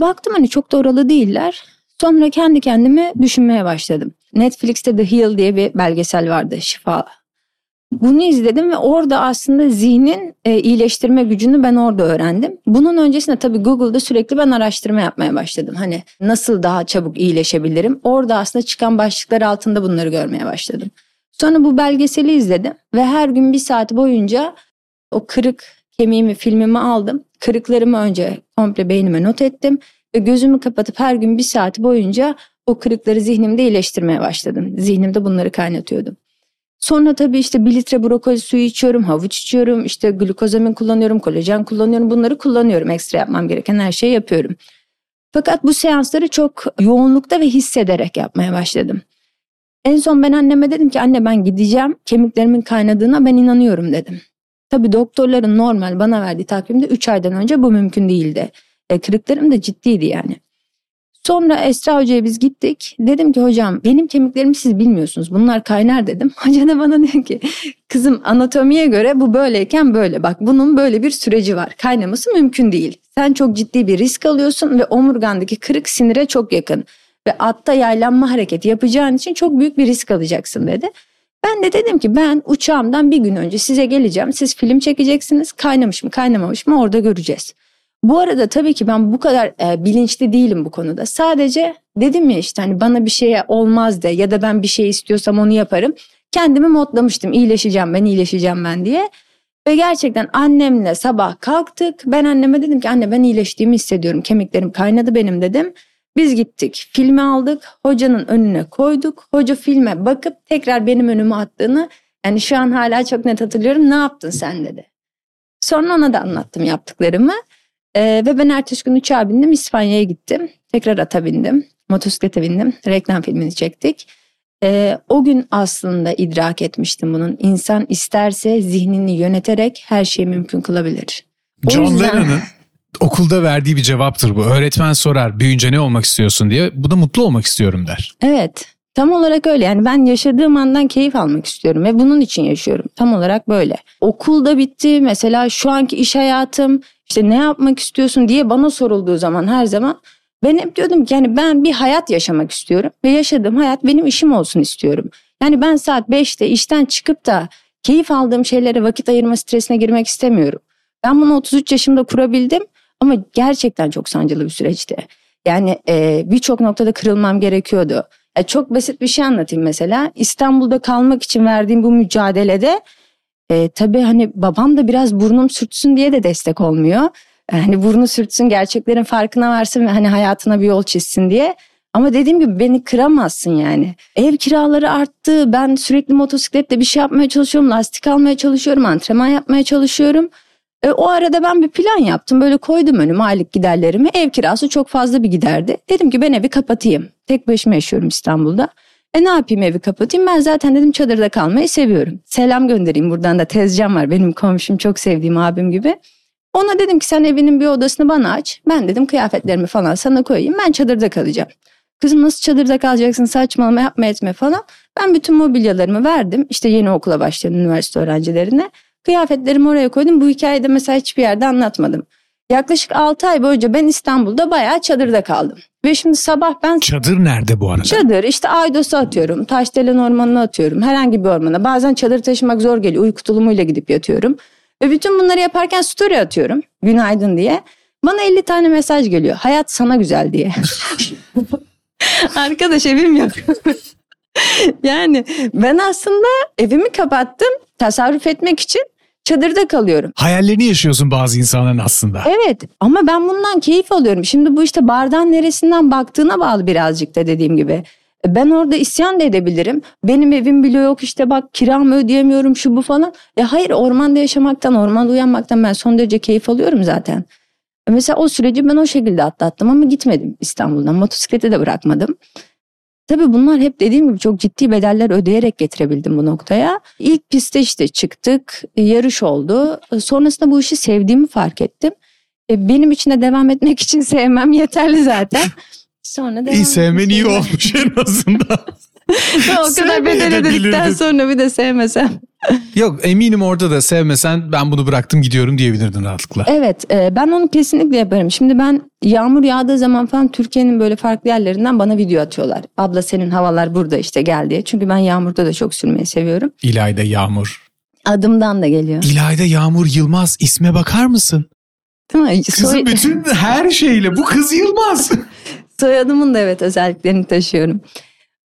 Baktım hani çok da oralı değiller. Sonra kendi kendime düşünmeye başladım. Netflix'te The Heal diye bir belgesel vardı şifa. Bunu izledim ve orada aslında zihnin e, iyileştirme gücünü ben orada öğrendim. Bunun öncesinde tabii Google'da sürekli ben araştırma yapmaya başladım. Hani nasıl daha çabuk iyileşebilirim? Orada aslında çıkan başlıklar altında bunları görmeye başladım. Sonra bu belgeseli izledim ve her gün bir saat boyunca o kırık kemiğimi filmimi aldım. Kırıklarımı önce komple beynime not ettim ve gözümü kapatıp her gün bir saat boyunca o kırıkları zihnimde iyileştirmeye başladım. Zihnimde bunları kaynatıyordum. Sonra tabii işte bir litre brokoli suyu içiyorum, havuç içiyorum, işte glukozamin kullanıyorum, kolajen kullanıyorum. Bunları kullanıyorum. Ekstra yapmam gereken her şeyi yapıyorum. Fakat bu seansları çok yoğunlukta ve hissederek yapmaya başladım. En son ben anneme dedim ki anne ben gideceğim. Kemiklerimin kaynadığına ben inanıyorum dedim. Tabii doktorların normal bana verdiği takvimde 3 aydan önce bu mümkün değildi. E, kırıklarım da ciddiydi yani. Sonra Esra Hoca'ya biz gittik. Dedim ki hocam benim kemiklerimi siz bilmiyorsunuz. Bunlar kaynar dedim. Hoca da bana diyor ki kızım anatomiye göre bu böyleyken böyle. Bak bunun böyle bir süreci var. Kaynaması mümkün değil. Sen çok ciddi bir risk alıyorsun ve omurgandaki kırık sinire çok yakın. Ve atta yaylanma hareketi yapacağın için çok büyük bir risk alacaksın dedi. Ben de dedim ki ben uçağımdan bir gün önce size geleceğim. Siz film çekeceksiniz. Kaynamış mı kaynamamış mı orada göreceğiz. Bu arada tabii ki ben bu kadar e, bilinçli değilim bu konuda. Sadece dedim ya işte hani bana bir şeye olmaz de ya da ben bir şey istiyorsam onu yaparım. Kendimi modlamıştım iyileşeceğim ben iyileşeceğim ben diye. Ve gerçekten annemle sabah kalktık. Ben anneme dedim ki anne ben iyileştiğimi hissediyorum. Kemiklerim kaynadı benim dedim. Biz gittik filmi aldık hocanın önüne koyduk. Hoca filme bakıp tekrar benim önüme attığını yani şu an hala çok net hatırlıyorum. Ne yaptın sen dedi. Sonra ona da anlattım yaptıklarımı. Ee, ve ben ertesi gün uçağa bindim İspanya'ya gittim. Tekrar ata bindim. Motosiklete bindim. Reklam filmini çektik. Ee, o gün aslında idrak etmiştim bunun. İnsan isterse zihnini yöneterek her şeyi mümkün kılabilir. O John yüzden- Lennon'ın okulda verdiği bir cevaptır bu. Öğretmen sorar büyüyünce ne olmak istiyorsun diye. Bu da mutlu olmak istiyorum der. Evet. Tam olarak öyle. Yani ben yaşadığım andan keyif almak istiyorum ve bunun için yaşıyorum. Tam olarak böyle. Okulda bitti. Mesela şu anki iş hayatım işte ne yapmak istiyorsun diye bana sorulduğu zaman her zaman ben hep diyordum ki yani ben bir hayat yaşamak istiyorum ve yaşadığım hayat benim işim olsun istiyorum. Yani ben saat 5'te işten çıkıp da keyif aldığım şeylere vakit ayırma stresine girmek istemiyorum. Ben bunu 33 yaşımda kurabildim ama gerçekten çok sancılı bir süreçti. Yani e, birçok noktada kırılmam gerekiyordu. Ya çok basit bir şey anlatayım mesela. İstanbul'da kalmak için verdiğim bu mücadelede e, tabii hani babam da biraz burnum sürtsün diye de destek olmuyor. E, Hani burnu sürtsün gerçeklerin farkına varsın ve hani hayatına bir yol çizsin diye. Ama dediğim gibi beni kıramazsın yani. Ev kiraları arttı. Ben sürekli motosikletle bir şey yapmaya çalışıyorum. Lastik almaya çalışıyorum. Antrenman yapmaya çalışıyorum. E, o arada ben bir plan yaptım. Böyle koydum önüme aylık giderlerimi. Ev kirası çok fazla bir giderdi. Dedim ki ben evi kapatayım. Tek başıma yaşıyorum İstanbul'da. E ne yapayım evi kapatayım ben zaten dedim çadırda kalmayı seviyorum. Selam göndereyim buradan da tezcan var benim komşum çok sevdiğim abim gibi. Ona dedim ki sen evinin bir odasını bana aç. Ben dedim kıyafetlerimi falan sana koyayım ben çadırda kalacağım. Kızım nasıl çadırda kalacaksın saçmalama yapma etme falan. Ben bütün mobilyalarımı verdim. İşte yeni okula başlayan üniversite öğrencilerine. Kıyafetlerimi oraya koydum. Bu hikayede mesela hiçbir yerde anlatmadım. Yaklaşık 6 ay boyunca ben İstanbul'da bayağı çadırda kaldım. Ve şimdi sabah ben Çadır nerede bu arada? çadır işte Aydos'a atıyorum. Taşdelen ormanına atıyorum. Herhangi bir ormana. Bazen çadır taşımak zor geliyor. Uyku tulumuyla gidip yatıyorum. Ve bütün bunları yaparken story atıyorum. Günaydın diye. Bana 50 tane mesaj geliyor. Hayat sana güzel diye. Arkadaş evim yok. yani ben aslında evimi kapattım. Tasarruf etmek için çadırda kalıyorum. Hayallerini yaşıyorsun bazı insanların aslında. Evet ama ben bundan keyif alıyorum. Şimdi bu işte bardağın neresinden baktığına bağlı birazcık da dediğim gibi. Ben orada isyan da edebilirim. Benim evim bile yok işte bak kiramı ödeyemiyorum şu bu falan. Ya hayır ormanda yaşamaktan, ormanda uyanmaktan ben son derece keyif alıyorum zaten. Mesela o süreci ben o şekilde atlattım ama gitmedim İstanbul'dan. Motosikleti de bırakmadım. Tabii bunlar hep dediğim gibi çok ciddi bedeller ödeyerek getirebildim bu noktaya. İlk piste işte çıktık, yarış oldu. Sonrasında bu işi sevdiğimi fark ettim. E, Benim için de devam etmek için sevmem yeterli zaten. Sonra devam İyi sevmen iyi olmuş en azından. o kadar bedel ödedikten sonra bir de sevmesem. Yok eminim orada da sevmesen ben bunu bıraktım gidiyorum diyebilirdin rahatlıkla. Evet e, ben onu kesinlikle yaparım. Şimdi ben yağmur yağdığı zaman falan Türkiye'nin böyle farklı yerlerinden bana video atıyorlar. Abla senin havalar burada işte gel diye. Çünkü ben yağmurda da çok sürmeyi seviyorum. İlayda Yağmur. Adımdan da geliyor. İlayda Yağmur Yılmaz isme bakar mısın? Değil mi? Kızın Soy- bütün her şeyle bu kız Yılmaz. Soyadımın da evet özelliklerini taşıyorum.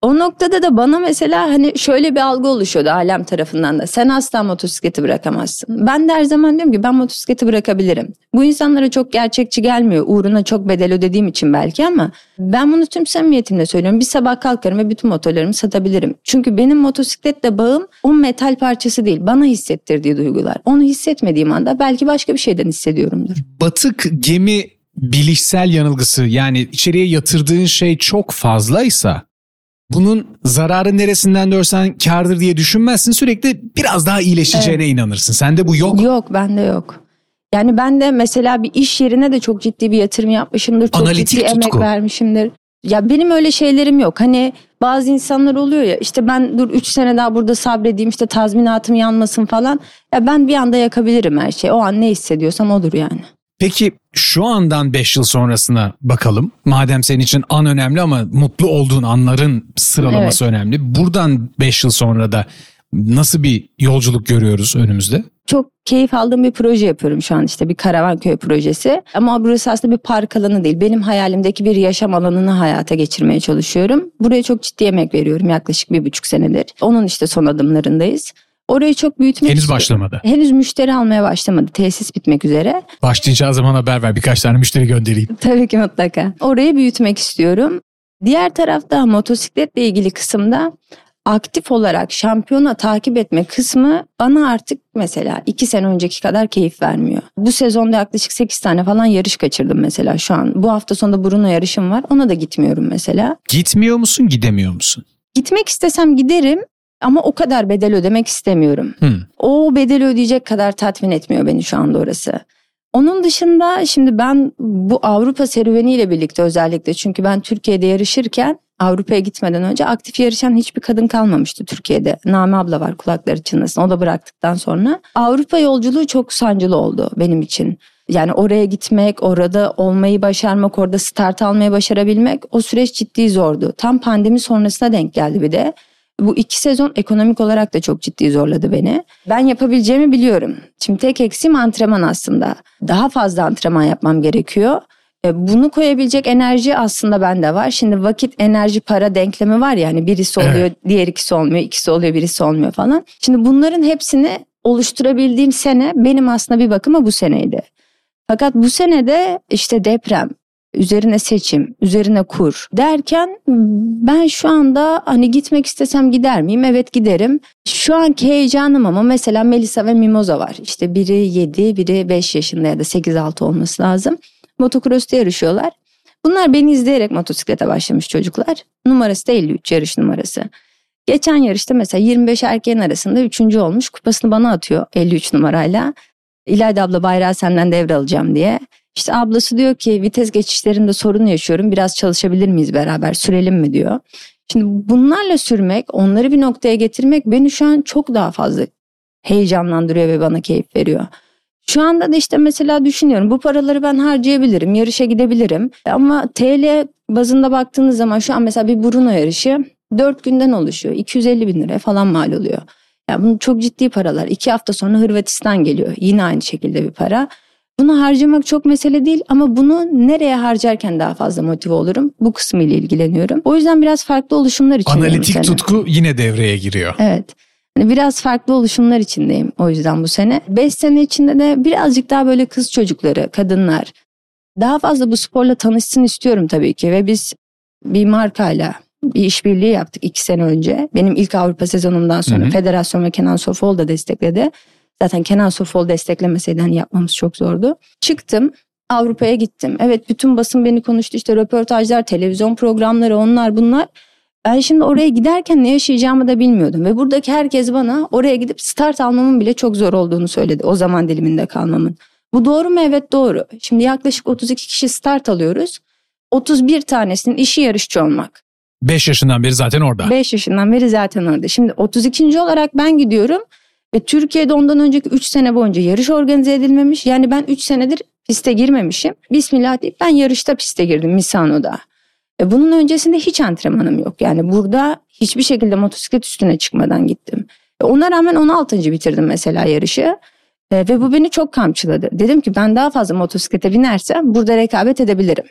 O noktada da bana mesela hani şöyle bir algı oluşuyordu alem tarafından da. Sen asla motosikleti bırakamazsın. Ben de her zaman diyorum ki ben motosikleti bırakabilirim. Bu insanlara çok gerçekçi gelmiyor. Uğruna çok bedel ödediğim için belki ama ben bunu tüm samimiyetimle söylüyorum. Bir sabah kalkarım ve bütün motorlarımı satabilirim. Çünkü benim motosikletle bağım o metal parçası değil. Bana hissettirdiği duygular. Onu hissetmediğim anda belki başka bir şeyden hissediyorumdur. Batık gemi bilişsel yanılgısı yani içeriye yatırdığın şey çok fazlaysa bunun zararı neresinden dörsen kardır diye düşünmezsin. Sürekli biraz daha iyileşeceğine inanırsın. Sende bu yok. Yok bende yok. Yani ben de mesela bir iş yerine de çok ciddi bir yatırım yapmışımdır. Çok Analitik ciddi emek tutku. vermişimdir. Ya benim öyle şeylerim yok. Hani bazı insanlar oluyor ya işte ben dur 3 sene daha burada sabredeyim işte tazminatım yanmasın falan. Ya ben bir anda yakabilirim her şeyi. O an ne hissediyorsam odur yani. Peki şu andan 5 yıl sonrasına bakalım. Madem senin için an önemli ama mutlu olduğun anların sıralaması önemli. Buradan 5 yıl sonra da nasıl bir yolculuk görüyoruz önümüzde? Çok keyif aldığım bir proje yapıyorum şu an işte bir karavan köy projesi. Ama burası aslında bir park alanı değil. Benim hayalimdeki bir yaşam alanını hayata geçirmeye çalışıyorum. Buraya çok ciddi emek veriyorum yaklaşık bir buçuk senedir. Onun işte son adımlarındayız. Orayı çok büyütmek Henüz istiyorum. başlamadı. Henüz müşteri almaya başlamadı. Tesis bitmek üzere. Başlayacağı zaman haber ver birkaç tane müşteri göndereyim. Tabii ki mutlaka. Orayı büyütmek istiyorum. Diğer tarafta motosikletle ilgili kısımda aktif olarak şampiyona takip etme kısmı bana artık mesela iki sene önceki kadar keyif vermiyor. Bu sezonda yaklaşık 8 tane falan yarış kaçırdım mesela şu an. Bu hafta sonunda Bruno yarışım var. Ona da gitmiyorum mesela. Gitmiyor musun gidemiyor musun? Gitmek istesem giderim ama o kadar bedel ödemek istemiyorum. Hmm. O bedeli ödeyecek kadar tatmin etmiyor beni şu anda orası. Onun dışında şimdi ben bu Avrupa serüveniyle birlikte özellikle çünkü ben Türkiye'de yarışırken Avrupa'ya gitmeden önce aktif yarışan hiçbir kadın kalmamıştı Türkiye'de. Name abla var kulakları çınlasın o da bıraktıktan sonra. Avrupa yolculuğu çok sancılı oldu benim için. Yani oraya gitmek, orada olmayı başarmak, orada start almayı başarabilmek o süreç ciddi zordu. Tam pandemi sonrasına denk geldi bir de. Bu iki sezon ekonomik olarak da çok ciddi zorladı beni. Ben yapabileceğimi biliyorum. Şimdi tek eksiğim antrenman aslında. Daha fazla antrenman yapmam gerekiyor. E, Bunu koyabilecek enerji aslında bende var. Şimdi vakit, enerji, para denklemi var ya hani birisi oluyor, Evet. diğer ikisi olmuyor, ikisi oluyor, birisi olmuyor falan. Şimdi bunların hepsini oluşturabildiğim sene benim aslında bir bakıma bu seneydi. Fakat bu senede işte deprem, üzerine seçim, üzerine kur derken ben şu anda hani gitmek istesem gider miyim? Evet giderim. Şu anki heyecanım ama mesela Melisa ve Mimoza var. İşte biri 7, biri 5 yaşında ya da 8-6 olması lazım. Motocross'ta yarışıyorlar. Bunlar beni izleyerek motosiklete başlamış çocuklar. Numarası da 53 yarış numarası. Geçen yarışta mesela 25 erkeğin arasında üçüncü olmuş. Kupasını bana atıyor 53 numarayla. İlayda abla bayrağı senden devralacağım diye. İşte ablası diyor ki vites geçişlerinde sorun yaşıyorum. Biraz çalışabilir miyiz beraber sürelim mi diyor. Şimdi bunlarla sürmek, onları bir noktaya getirmek beni şu an çok daha fazla heyecanlandırıyor ve bana keyif veriyor. Şu anda da işte mesela düşünüyorum bu paraları ben harcayabilirim, yarışa gidebilirim. Ama TL bazında baktığınız zaman şu an mesela bir Bruno yarışı 4 günden oluşuyor. 250 bin liraya falan mal oluyor. Ya yani bunun çok ciddi paralar. 2 hafta sonra Hırvatistan geliyor. Yine aynı şekilde bir para. Bunu harcamak çok mesele değil ama bunu nereye harcarken daha fazla motive olurum? Bu kısmı ile ilgileniyorum. O yüzden biraz farklı oluşumlar içindeyim. Analitik tutku yine devreye giriyor. Evet. Hani biraz farklı oluşumlar içindeyim o yüzden bu sene. 5 sene içinde de birazcık daha böyle kız çocukları, kadınlar daha fazla bu sporla tanışsın istiyorum tabii ki ve biz bir markayla bir işbirliği yaptık iki sene önce. Benim ilk Avrupa sezonumdan sonra Hı hı. federasyon ve Kenan Sofol da destekledi. Zaten Kenan Sofol desteklemeseydi hani yapmamız çok zordu. Çıktım Avrupa'ya gittim. Evet bütün basın beni konuştu işte röportajlar, televizyon programları onlar bunlar. Ben şimdi oraya giderken ne yaşayacağımı da bilmiyordum. Ve buradaki herkes bana oraya gidip start almamın bile çok zor olduğunu söyledi. O zaman diliminde kalmamın. Bu doğru mu? Evet doğru. Şimdi yaklaşık 32 kişi start alıyoruz. 31 tanesinin işi yarışçı olmak. 5 yaşından beri zaten orada. 5 yaşından beri zaten orada. Şimdi 32. olarak ben gidiyorum ve Türkiye'de ondan önceki 3 sene boyunca yarış organize edilmemiş. Yani ben 3 senedir piste girmemişim. Bismillah deyip ben yarışta piste girdim Misano'da. E bunun öncesinde hiç antrenmanım yok. Yani burada hiçbir şekilde motosiklet üstüne çıkmadan gittim. E ona rağmen 16. bitirdim mesela yarışı. E ve bu beni çok kamçıladı. Dedim ki ben daha fazla motosiklete binersem burada rekabet edebilirim.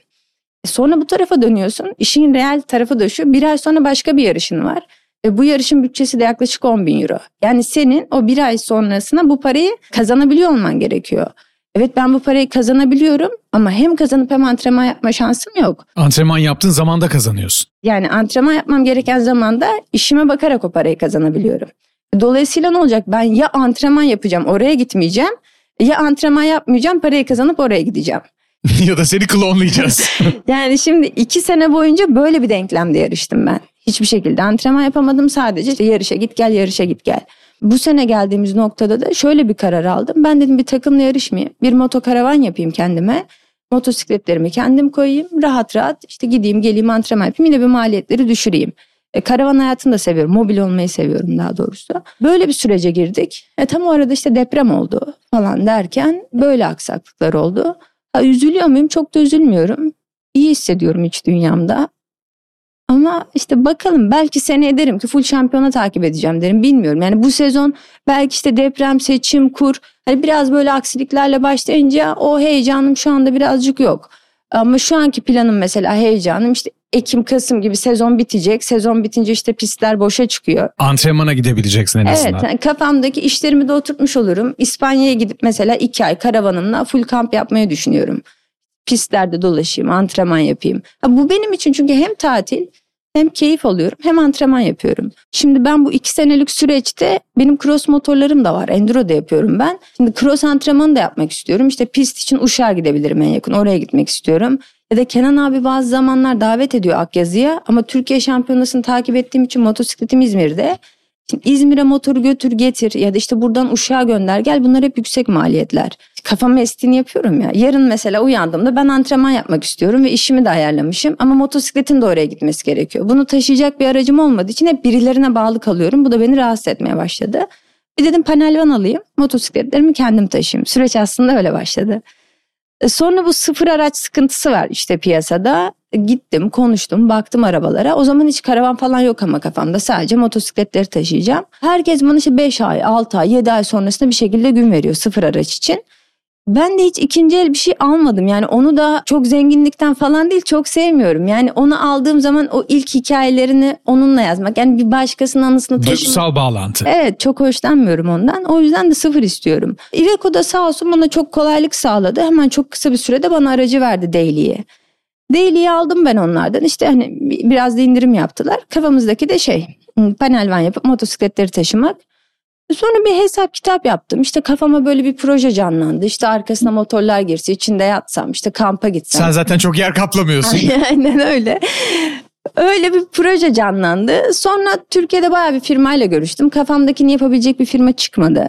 E sonra bu tarafa dönüyorsun. İşin real tarafı da şu. Bir ay sonra başka bir yarışın var. Ve bu yarışın bütçesi de yaklaşık 10 bin euro. Yani senin o bir ay sonrasına bu parayı kazanabiliyor olman gerekiyor. Evet ben bu parayı kazanabiliyorum ama hem kazanıp hem antrenman yapma şansım yok. Antrenman yaptığın zaman da kazanıyorsun. Yani antrenman yapmam gereken zamanda işime bakarak o parayı kazanabiliyorum. Dolayısıyla ne olacak? Ben ya antrenman yapacağım oraya gitmeyeceğim ya antrenman yapmayacağım parayı kazanıp oraya gideceğim. ya da seni klonlayacağız. Yani şimdi iki sene boyunca böyle bir denklemde yarıştım ben. Hiçbir şekilde antrenman yapamadım sadece işte yarışa git gel yarışa git gel. Bu sene geldiğimiz noktada da şöyle bir karar aldım. Ben dedim bir takımla yarışmayayım. Bir motokaravan yapayım kendime. Motosikletlerimi kendim koyayım. Rahat rahat işte gideyim geleyim antrenman yapayım. Yine bir maliyetleri düşüreyim. E, karavan hayatını da seviyorum. Mobil olmayı seviyorum daha doğrusu. Böyle bir sürece girdik. E, tam o arada işte deprem oldu falan derken böyle aksaklıklar oldu. Ha, üzülüyor muyum? Çok da üzülmüyorum. İyi hissediyorum iç dünyamda. Ama işte bakalım belki seneye derim ki full şampiyona takip edeceğim derim bilmiyorum. Yani bu sezon belki işte deprem, seçim, kur hani biraz böyle aksiliklerle başlayınca o heyecanım şu anda birazcık yok. Ama şu anki planım mesela heyecanım işte Ekim, Kasım gibi sezon bitecek. Sezon bitince işte pistler boşa çıkıyor. Antrenmana gidebileceksin en azından. Evet yani kafamdaki işlerimi de oturtmuş olurum. İspanya'ya gidip mesela iki ay karavanımla full kamp yapmayı düşünüyorum. Pistlerde dolaşayım, antrenman yapayım. Bu benim için çünkü hem tatil hem keyif alıyorum hem antrenman yapıyorum. Şimdi ben bu iki senelik süreçte benim cross motorlarım da var. Enduro da yapıyorum ben. Şimdi cross antrenmanı da yapmak istiyorum. İşte pist için Uşak'a gidebilirim en yakın. Oraya gitmek istiyorum. Ya da Kenan abi bazı zamanlar davet ediyor Akyazı'ya. Ama Türkiye şampiyonasını takip ettiğim için motosikletim İzmir'de. İzmir'e motoru götür getir ya da işte buradan Uşak'a gönder gel bunlar hep yüksek maliyetler. Kafamı estiğini yapıyorum ya. Yarın mesela uyandığımda ben antrenman yapmak istiyorum ve işimi de ayarlamışım. Ama motosikletin de oraya gitmesi gerekiyor. Bunu taşıyacak bir aracım olmadığı için hep birilerine bağlı kalıyorum. Bu da beni rahatsız etmeye başladı. Bir dedim panel van alayım motosikletlerimi kendim taşıyayım. Süreç aslında öyle başladı. E, Sonra bu sıfır araç sıkıntısı var işte piyasada. Gittim, konuştum, baktım arabalara. O zaman hiç karavan falan yok ama kafamda. Sadece motosikletleri taşıyacağım. Herkes bana işte 5 ay, 6 ay, 7 ay sonrasında bir şekilde gün veriyor sıfır araç için. Ben de hiç ikinci el bir şey almadım. Yani onu da çok zenginlikten falan değil çok sevmiyorum. Yani onu aldığım zaman o ilk hikayelerini onunla yazmak. Yani bir başkasının anısını taşımak. Duygusal bağlantı. Evet çok hoşlanmıyorum ondan. O yüzden de sıfır istiyorum. Iveco da sağ olsun bana çok kolaylık sağladı. Hemen çok kısa bir sürede bana aracı verdi Daily'ye. Daily'yi aldım ben onlardan. İşte hani biraz da indirim yaptılar. Kafamızdaki de şey panel van yapıp motosikletleri taşımak. Sonra bir hesap kitap yaptım. İşte kafama böyle bir proje canlandı. İşte arkasına motorlar girse, içinde yatsam, işte kampa gitsem. Sen zaten çok yer kaplamıyorsun. Aynen öyle. Öyle bir proje canlandı. Sonra Türkiye'de bayağı bir firmayla görüştüm. Kafamdakini yapabilecek bir firma çıkmadı.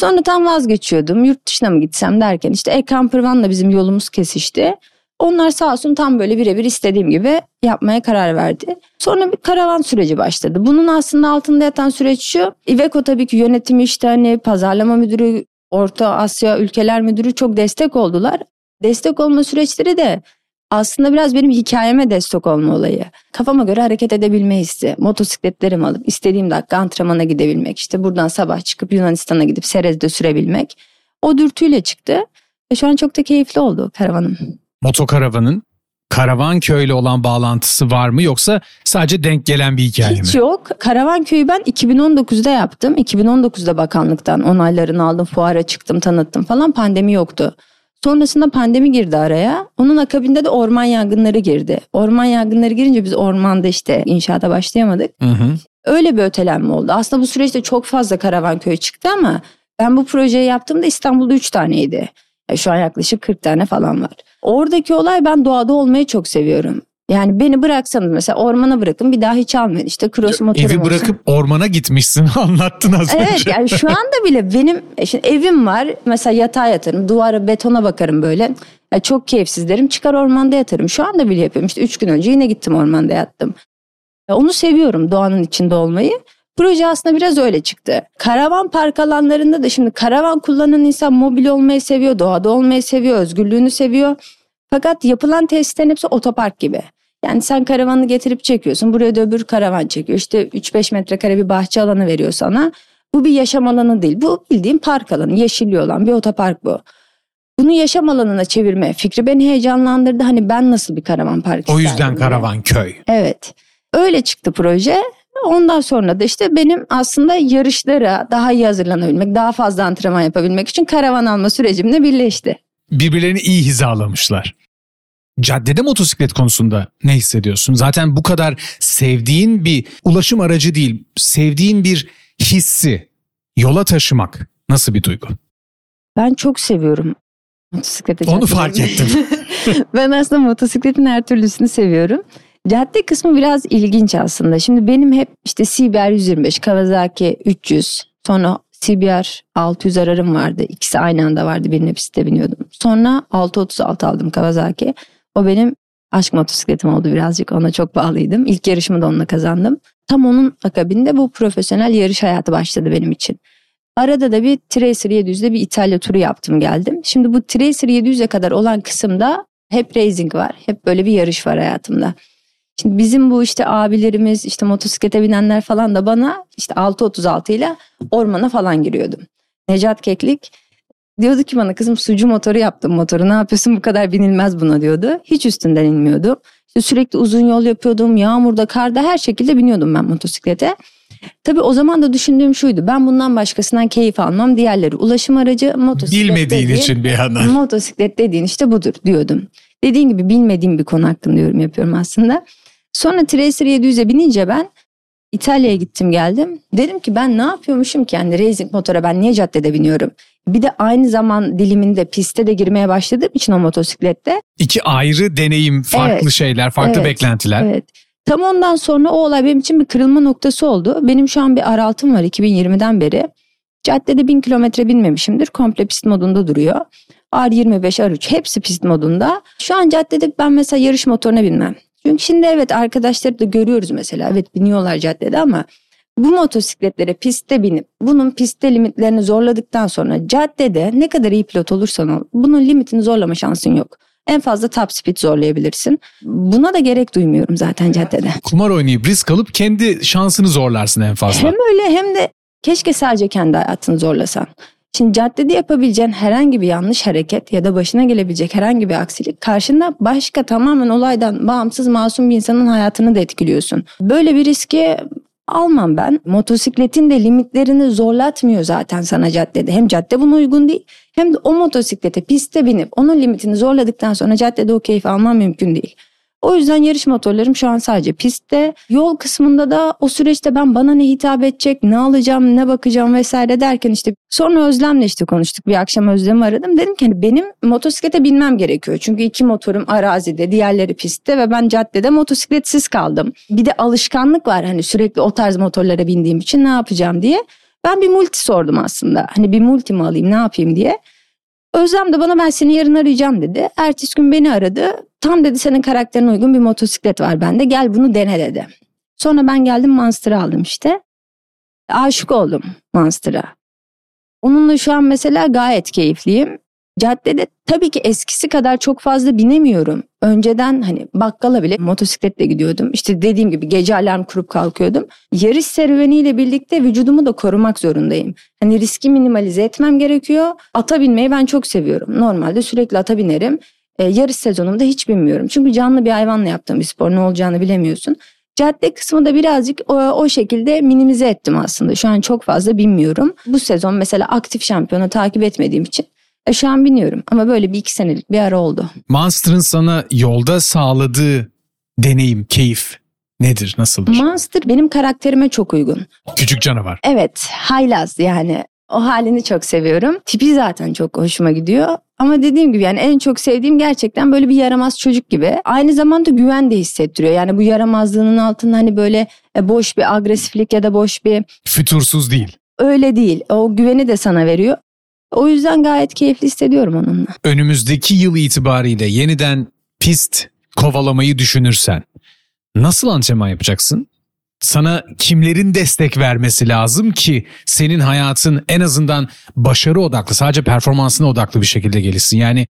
Sonra tam vazgeçiyordum. Yurt dışına mı gitsem derken işte E-Camper One'la bizim yolumuz kesişti. Onlar sağ olsun tam böyle birebir istediğim gibi yapmaya karar verdi. Sonra bir karavan süreci başladı. Bunun aslında altında yatan süreç şu. Iveco tabii ki yönetimi işte hani pazarlama müdürü, Orta Asya ülkeler müdürü çok destek oldular. Destek olma süreçleri de aslında biraz benim hikayeme destek olma olayı. Kafama göre hareket edebilme hissi. Motosikletlerimi alıp istediğim dakika antrenmana gidebilmek. İşte buradan sabah çıkıp Yunanistan'a gidip Serez'de sürebilmek. O dürtüyle çıktı. Ve şu an çok da keyifli oldu karavanım. Motokaravanın karavan köyle olan bağlantısı var mı yoksa sadece denk gelen bir hikaye Hiç mi? yok. Karavan köyü ben 2019'da yaptım. 2019'da bakanlıktan onaylarını aldım. Fuara çıktım, tanıttım falan. Pandemi yoktu. Sonrasında pandemi girdi araya. Onun akabinde de orman yangınları girdi. Orman yangınları girince biz ormanda işte inşaata başlayamadık. Hı hı. Öyle bir ötelenme oldu. Aslında bu süreçte çok fazla karavan köy çıktı ama ben bu projeyi yaptığımda İstanbul'da 3 taneydi. Ya Şu an yaklaşık 40 tane falan var. Oradaki olay ben doğada olmayı çok seviyorum. Yani beni bıraksanız mesela ormana bırakın bir daha hiç almayın. İşte cross motorum Evi olsun. bırakıp ormana gitmişsin anlattın az Evet önce. yani şu anda bile benim e, şimdi evim var. Mesela yatağa yatarım, duvara betona bakarım böyle. Ya çok keyifsiz derim. Çıkar ormanda yatarım. Şu anda bile yapıyorum. İşte üç gün önce yine gittim ormanda yattım. Ya onu seviyorum doğanın içinde olmayı. Proje aslında biraz öyle çıktı. Karavan park alanlarında da şimdi karavan kullanan insan mobil olmayı seviyor, doğada olmayı seviyor, özgürlüğünü seviyor. Fakat yapılan tesislerin hepsi otopark gibi. Yani sen karavanı getirip çekiyorsun. Buraya da öbür karavan çekiyor. İşte 3-5 metrekare bir bahçe alanı veriyor sana. Bu bir yaşam alanı değil. Bu bildiğin park alanı. Yeşilliği olan bir otopark bu. Bunu yaşam alanına çevirme fikri beni heyecanlandırdı. Hani ben nasıl bir karavan park O yüzden diye. karavan köy. Evet. Öyle çıktı proje. Ondan sonra da işte benim aslında yarışlara daha iyi hazırlanabilmek, daha fazla antrenman yapabilmek için karavan alma sürecimle birleşti. Birbirlerini iyi hizalamışlar. Caddede motosiklet konusunda ne hissediyorsun? Zaten bu kadar sevdiğin bir ulaşım aracı değil, sevdiğin bir hissi yola taşımak nasıl bir duygu? Ben çok seviyorum motosiklete. Onu fark ettim. ben aslında motosikletin her türlüsünü seviyorum. Cadde kısmı biraz ilginç aslında. Şimdi benim hep işte CBR 125, Kawasaki 300, sonra CBR 600 ararım vardı. İkisi aynı anda vardı. Birine pistte biniyordum. Sonra 636 aldım Kawasaki. O benim aşk motosikletim oldu birazcık. Ona çok bağlıydım. İlk yarışımı da onunla kazandım. Tam onun akabinde bu profesyonel yarış hayatı başladı benim için. Arada da bir Tracer 700'de bir İtalya turu yaptım geldim. Şimdi bu Tracer 700'e kadar olan kısımda hep racing var. Hep böyle bir yarış var hayatımda. Şimdi bizim bu işte abilerimiz işte motosiklete binenler falan da bana işte 636 ile ormana falan giriyordum. Necat Keklik diyordu ki bana kızım sucu motoru yaptım motoru ne yapıyorsun bu kadar binilmez buna diyordu. Hiç üstünden inmiyordum. İşte sürekli uzun yol yapıyordum yağmurda karda her şekilde biniyordum ben motosiklete. Tabii o zaman da düşündüğüm şuydu ben bundan başkasından keyif almam diğerleri ulaşım aracı motosiklet Bilmediğin dediğin- için bir yandan. Motosiklet dediğin işte budur diyordum. Dediğin gibi bilmediğim bir konu hakkında yorum yapıyorum aslında. Sonra Tracer 700'e binince ben İtalya'ya gittim geldim. Dedim ki ben ne yapıyormuşum ki yani racing motora ben niye caddede biniyorum? Bir de aynı zaman diliminde piste de girmeye başladığım için o motosiklette. İki ayrı deneyim, farklı Evet. şeyler, farklı Evet. beklentiler. Evet. Tam ondan sonra o olay benim için bir kırılma noktası oldu. Benim şu an bir R6'm var 2020'den beri. Caddede 1000 kilometre binmemişimdir. Komple pist modunda duruyor. R25, R3 hepsi pist modunda. Şu an caddede ben mesela yarış motoruna binmem. Çünkü şimdi evet arkadaşları da görüyoruz mesela. Evet biniyorlar caddede ama bu motosikletlere pistte binip bunun pistte limitlerini zorladıktan sonra caddede ne kadar iyi pilot olursan ol bunun limitini zorlama şansın yok. En fazla top speed zorlayabilirsin. Buna da gerek duymuyorum zaten caddede. Kumar oynayıp risk alıp kendi şansını zorlarsın en fazla. Hem öyle hem de keşke sadece kendi hayatını zorlasan. Şimdi caddede yapabileceğin herhangi bir yanlış hareket ya da başına gelebilecek herhangi bir aksilik karşında başka tamamen olaydan bağımsız masum bir insanın hayatını da etkiliyorsun. Böyle bir riski almam ben. Motosikletin de limitlerini zorlatmıyor zaten sana caddede. Hem cadde buna uygun değil hem de o motosiklete piste binip onun limitini zorladıktan sonra caddede o keyfi alman mümkün değil. O yüzden yarış motorlarım şu an sadece pistte. Yol kısmında da o süreçte ben bana ne hitap edecek, ne alacağım, ne bakacağım vesaire derken işte sonra Özlem'le işte konuştuk. Bir akşam Özlem'i aradım. Dedim ki hani benim motosiklete binmem gerekiyor. Çünkü iki motorum arazide, diğerleri pistte ve ben caddede motosikletsiz kaldım. Bir de alışkanlık var hani sürekli o tarz motorlara bindiğim için ne yapacağım diye. Ben bir multi sordum aslında. Hani bir multi mi alayım ne yapayım diye. Özlem de bana ben seni yarın arayacağım dedi. Ertesi gün beni aradı. Tam dedi senin karakterine uygun bir motosiklet var bende. Gel bunu dene dedi. Sonra ben geldim Monster'ı aldım işte. Aşık oldum Monster'a. Onunla şu an mesela gayet keyifliyim. Caddede tabii ki eskisi kadar çok fazla binemiyorum. Önceden hani bakkala bile motosikletle gidiyordum. İşte dediğim gibi gece alarm kurup kalkıyordum. Yarış serüveniyle birlikte vücudumu da korumak zorundayım. Hani riski minimalize etmem gerekiyor. Ata binmeyi ben çok seviyorum. Normalde sürekli ata binerim. E, yarış sezonumda hiç binmiyorum. Çünkü canlı bir hayvanla yaptığım bir spor ne olacağını bilemiyorsun. Cadde kısmı da birazcık o, o şekilde minimize ettim aslında. Şu an çok fazla binmiyorum. Bu sezon mesela aktif şampiyonu takip etmediğim için e, şu an biniyorum ama böyle bir iki senelik bir ara oldu. Monster'ın sana yolda sağladığı deneyim, keyif nedir, nasıldır? Monster benim karakterime çok uygun. Küçük canavar. Evet, haylaz yani. O halini çok seviyorum. Tipi zaten çok hoşuma gidiyor. Ama dediğim gibi yani en çok sevdiğim gerçekten böyle bir yaramaz çocuk gibi. Aynı zamanda güven de hissettiriyor. Yani bu yaramazlığının altında hani böyle e, boş bir agresiflik ya da boş bir Fütursuz değil. öyle değil. O güveni de sana veriyor. O yüzden gayet keyifli hissediyorum onunla. Önümüzdeki yıl itibariyle yeniden pist kovalamayı düşünürsen nasıl antrenman yapacaksın? Sana kimlerin destek vermesi lazım ki senin hayatın en azından başarı odaklı, sadece performansına odaklı bir şekilde gelişsin. Yani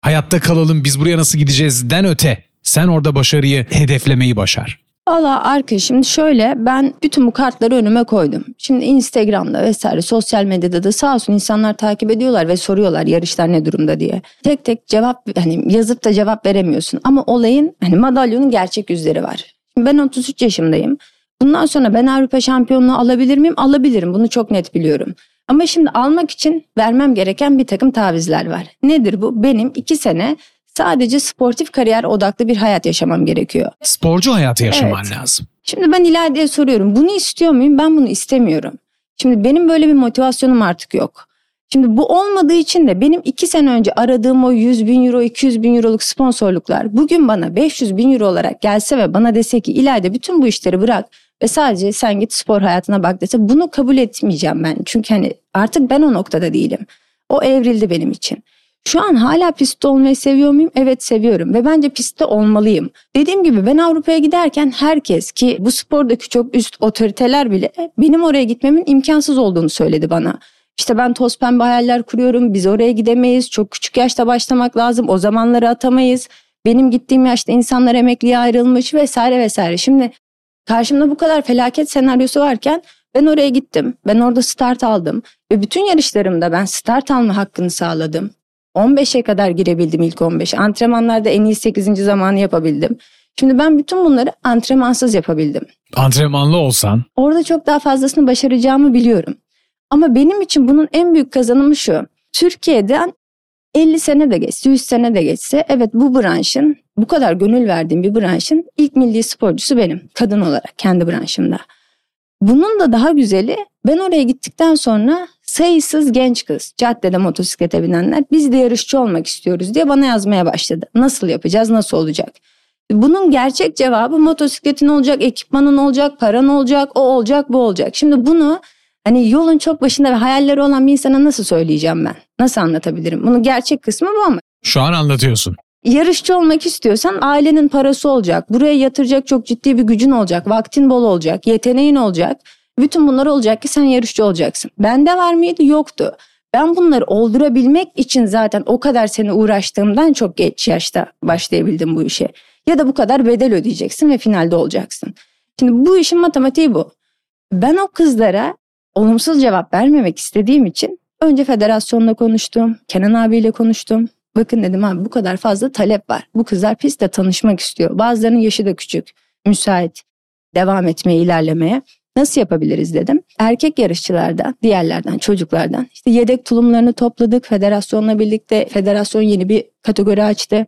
hayatta kalalım biz buraya nasıl gideceğiz den öte sen orada başarıyı hedeflemeyi başar. Valla Arka şimdi şöyle ben bütün bu kartları önüme koydum. Şimdi Instagram'da vesaire sosyal medyada da sağ olsun insanlar takip ediyorlar ve soruyorlar yarışlar ne durumda diye. Tek tek cevap hani yazıp da cevap veremiyorsun ama olayın hani madalyonun gerçek yüzleri var. Ben 33 yaşındayım. Bundan sonra ben Avrupa şampiyonluğu alabilir miyim? Alabilirim bunu çok net biliyorum. Ama şimdi almak için vermem gereken bir takım tavizler var. Nedir bu? Benim iki sene sadece sportif kariyer odaklı bir hayat yaşamam gerekiyor. Sporcu hayatı yaşaman Evet. lazım. Şimdi ben İlayda'ya soruyorum bunu istiyor muyum? Ben bunu istemiyorum. Şimdi benim böyle bir motivasyonum artık yok. Şimdi bu olmadığı için de benim iki sene önce aradığım o 100 bin euro, 200 bin euroluk sponsorluklar bugün bana 500 bin euro olarak gelse ve bana dese ki İlayda bütün bu işleri bırak ve sadece sen git spor hayatına bak dese bunu kabul etmeyeceğim ben. Çünkü hani artık ben o noktada değilim. O evrildi benim için. Şu an hala pistte olmayı seviyor muyum? Evet seviyorum ve bence pistte olmalıyım. Dediğim gibi ben Avrupa'ya giderken herkes ki bu spordaki çok üst otoriteler bile benim oraya gitmemin imkansız olduğunu söyledi bana. İşte ben toz pembe hayaller kuruyorum. Biz oraya gidemeyiz. Çok küçük yaşta başlamak lazım. O zamanları atamayız. Benim gittiğim yaşta insanlar emekliye ayrılmış vesaire vesaire. Şimdi karşımda bu kadar felaket senaryosu varken ben oraya gittim. Ben orada start aldım. Ve bütün yarışlarımda ben start alma hakkını sağladım. 15'e kadar girebildim ilk 15. Antrenmanlarda en iyi 8. zamanı yapabildim. Şimdi ben bütün bunları antrenmansız yapabildim. Antrenmanlı olsan Orada çok daha fazlasını başaracağımı biliyorum. Ama benim için bunun en büyük kazanımı şu. Türkiye'den 50 sene de geçse, 100 sene de geçse evet bu branşın, bu kadar gönül verdiğim bir branşın ilk milli sporcusu benim. Kadın olarak kendi branşımda. Bunun da daha güzeli ben oraya gittikten sonra sayısız genç kız caddede motosiklete binenler biz de yarışçı olmak istiyoruz diye bana yazmaya başladı. Nasıl yapacağız, nasıl olacak? Bunun gerçek cevabı motosikletin olacak, ekipmanın olacak, paran olacak, o olacak, bu olacak. Şimdi bunu hani yolun çok başında ve hayalleri olan bir insana nasıl söyleyeceğim ben? Nasıl anlatabilirim? Bunun gerçek kısmı bu ama şu an anlatıyorsun. yarışçı olmak istiyorsan ailenin parası olacak. Buraya yatıracak çok ciddi bir gücün olacak. Vaktin bol olacak. Yeteneğin olacak. Bütün bunlar olacak ki sen yarışçı olacaksın. Bende var mıydı? Yoktu. Ben bunları oldurabilmek için zaten o kadar seni uğraştığımdan çok geç yaşta başlayabildim bu işe. Ya da bu kadar bedel ödeyeceksin ve finalde olacaksın. Şimdi bu işin matematiği bu. Ben o kızlara olumsuz cevap vermemek istediğim için önce federasyonla konuştum. Kenan abiyle konuştum. Bakın dedim abi bu kadar fazla talep var. Bu kızlar pistte tanışmak istiyor. Bazılarının yaşı da küçük, müsait devam etmeye, ilerlemeye. Nasıl yapabiliriz dedim. Erkek yarışçılardan, diğerlerden, çocuklardan işte yedek tulumlarını topladık. Federasyonla birlikte federasyon yeni bir kategori açtı.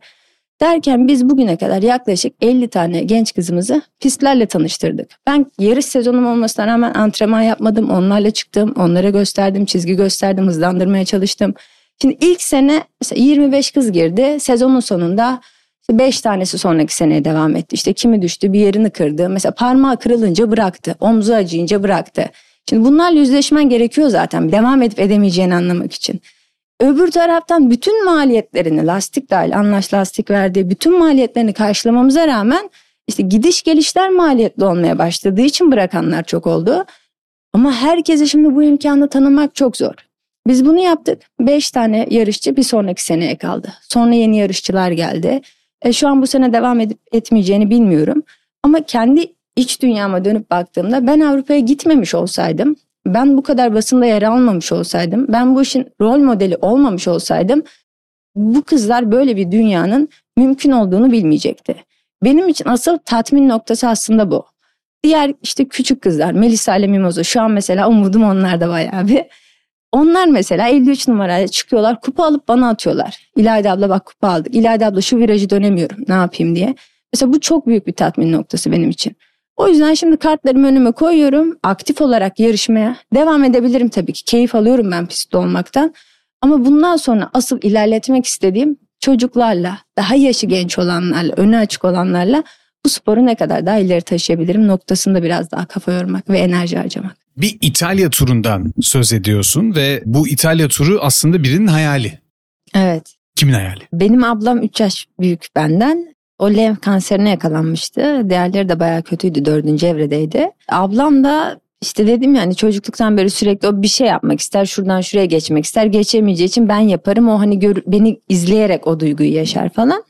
Derken biz bugüne kadar yaklaşık 50 tane genç kızımızı pistlerle tanıştırdık. Ben yarış sezonum olmasına rağmen antrenman yapmadım. Onlarla çıktım, onlara gösterdim, çizgi gösterdim, hızlandırmaya çalıştım. Şimdi ilk sene mesela 25 kız girdi. Sezonun sonunda 5 tanesi sonraki seneye devam etti. İşte kimi düştü, bir yerini kırdı. Mesela parmağı kırılınca bıraktı, omzu acıyınca bıraktı. Şimdi bunlarla yüzleşmen gerekiyor zaten devam edip edemeyeceğini anlamak için. Öbür taraftan bütün maliyetlerini lastik dahil anlaş lastik verdiği bütün maliyetlerini karşılamamıza rağmen işte gidiş gelişler maliyetli olmaya başladığı için bırakanlar çok oldu. Ama herkese şimdi bu imkanı tanımak çok zor. Biz bunu yaptık. Beş tane yarışçı bir sonraki seneye kaldı. Sonra yeni yarışçılar geldi. E, şu an bu sene devam edip etmeyeceğini bilmiyorum. Ama kendi iç dünyama dönüp baktığımda ben Avrupa'ya gitmemiş olsaydım, ben bu kadar basında yer almamış olsaydım, ben bu işin rol modeli olmamış olsaydım bu kızlar böyle bir dünyanın mümkün olduğunu bilmeyecekti. Benim için asıl tatmin noktası aslında bu. Diğer işte küçük kızlar Melisa ile Mimoza şu an mesela umudum onlarda bayağı bir. Onlar mesela 53 numaraya çıkıyorlar kupa alıp bana atıyorlar. İlayda abla bak kupa aldık. İlayda abla şu virajı dönemiyorum ne yapayım diye. Mesela bu çok büyük bir tatmin noktası benim için. O yüzden şimdi kartlarımı önüme koyuyorum. Aktif olarak yarışmaya devam edebilirim tabii ki. Keyif alıyorum ben pistte olmaktan. Ama bundan sonra asıl ilerletmek istediğim çocuklarla, daha yaşı genç olanlarla, önü açık olanlarla bu sporu ne kadar daha ileri taşıyabilirim noktasında biraz daha kafa yormak ve enerji harcamak. Bir İtalya turundan söz ediyorsun ve bu İtalya turu aslında birinin hayali. Evet. Kimin hayali? Benim ablam 3 yaş büyük benden. O lenf kanserine yakalanmıştı. Değerleri de bayağı kötüydü. Dördüncü evredeydi. Ablam da işte dedim yani çocukluktan beri sürekli o bir şey yapmak ister. Şuradan şuraya geçmek ister. Geçemeyeceği için ben yaparım. O hani gör, beni izleyerek o duyguyu yaşar falan.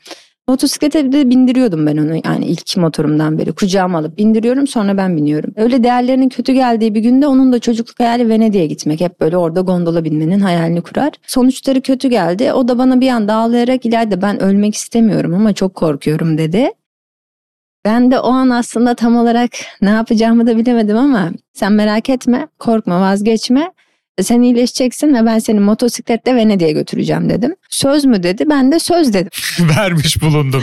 Motosiklete de bindiriyordum ben onu yani ilk motorumdan beri. Kucağıma alıp bindiriyorum sonra ben biniyorum. Öyle değerlerinin kötü geldiği bir günde onun da çocukluk hayali Venedik'e gitmek. Hep böyle orada gondola binmenin hayalini kurar. Sonuçları kötü geldi. O da bana bir anda ağlayarak ileride ben ölmek istemiyorum ama çok korkuyorum dedi. Ben de o an aslında tam olarak ne yapacağımı da bilemedim ama sen merak etme, korkma, vazgeçme. Sen iyileşeceksin ve ben seni motosikletle Venedik'e götüreceğim dedim. Söz mü dedi ben de söz dedim. Vermiş bulundum.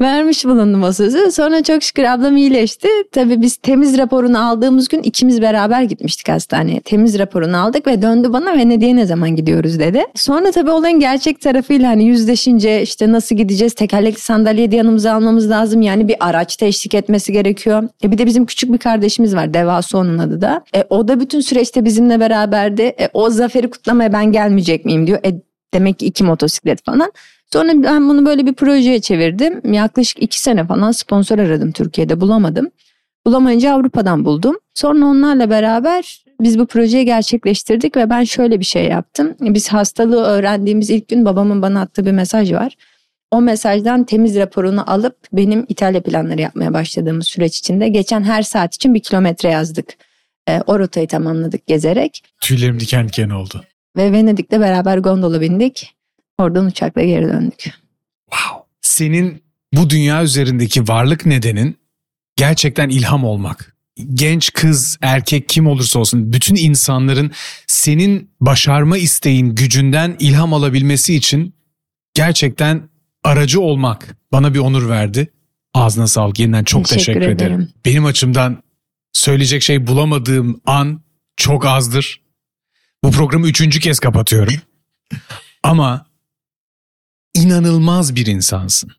Vermiş bulundum o sözü. Sonra çok şükür ablam iyileşti. Tabii biz temiz raporunu aldığımız gün ikimiz beraber gitmiştik hastaneye. Temiz raporunu aldık ve döndü bana Venedik'e ne zaman gidiyoruz dedi. Sonra tabii olayın gerçek tarafıyla hani yüzleşince işte nasıl gideceğiz? Tekerlekli sandalyeyi de yanımıza almamız lazım. Yani bir araçta eşlik etmesi gerekiyor. E bir de bizim küçük bir kardeşimiz var. Devası onun adı da. E o da bütün süreçte bizimle beraberdi. E o zaferi kutlamaya ben gelmeyecek miyim diyor. E demek ki iki motosiklet falan. Sonra ben bunu böyle bir projeye çevirdim. Yaklaşık iki sene falan sponsor aradım Türkiye'de bulamadım. Bulamayınca Avrupa'dan buldum. Sonra onlarla beraber biz bu projeyi gerçekleştirdik ve ben şöyle bir şey yaptım. Biz hastalığı öğrendiğimiz ilk gün babamın bana attığı bir mesaj var. O mesajdan temiz raporunu alıp benim İtalya planları yapmaya başladığımız süreç içinde geçen her saat için bir kilometre yazdık. E, o rotayı tamamladık gezerek. Tüylerim diken diken oldu. Ve Venedik'te beraber gondola bindik. Oradan uçakla geri döndük. Wow. Senin bu dünya üzerindeki varlık nedenin gerçekten ilham olmak. Genç kız, erkek kim olursa olsun bütün insanların senin başarma isteğin, gücünden ilham alabilmesi için gerçekten aracı olmak bana bir onur verdi. Ağzına sağlık yeniden çok teşekkür, Teşekkür ederim. ederim. Benim açımdan söyleyecek şey bulamadığım an çok azdır. Bu programı üçüncü kez kapatıyorum. Ama inanılmaz bir insansın.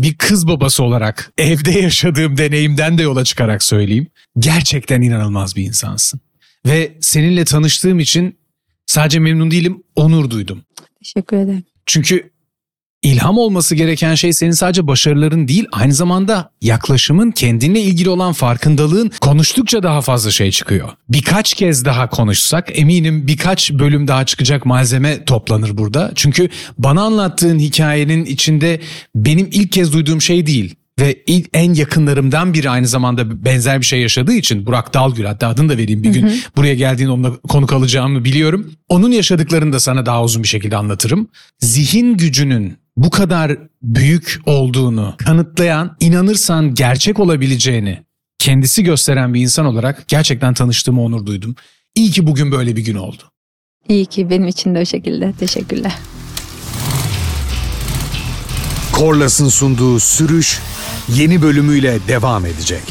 Bir kız babası olarak evde yaşadığım deneyimden de yola çıkarak söyleyeyim. Gerçekten inanılmaz bir insansın. Ve seninle tanıştığım için sadece memnun değilim, onur duydum. Teşekkür ederim. Çünkü ilham olması gereken şey senin sadece başarıların değil, aynı zamanda yaklaşımın, kendinle ilgili olan farkındalığın konuştukça daha fazla şey çıkıyor. Birkaç kez daha konuşsak eminim birkaç bölüm daha çıkacak malzeme toplanır burada. Çünkü bana anlattığın hikayenin içinde benim ilk kez duyduğum şey değil. Ve ilk, en yakınlarımdan biri aynı zamanda benzer bir şey yaşadığı için Burak Dalgül hatta adını da vereyim bir gün buraya geldiğinde onunla konuk alacağımı biliyorum. Onun yaşadıklarını da sana daha uzun bir şekilde anlatırım. Zihin gücünün bu kadar büyük olduğunu kanıtlayan, inanırsan gerçek olabileceğini kendisi gösteren bir insan olarak gerçekten tanıştığıma onur duydum. İyi ki bugün böyle bir gün oldu. İyi ki benim için de o şekilde. Teşekkürler. Korlas'ın sunduğu sürüş yeni bölümüyle devam edecek.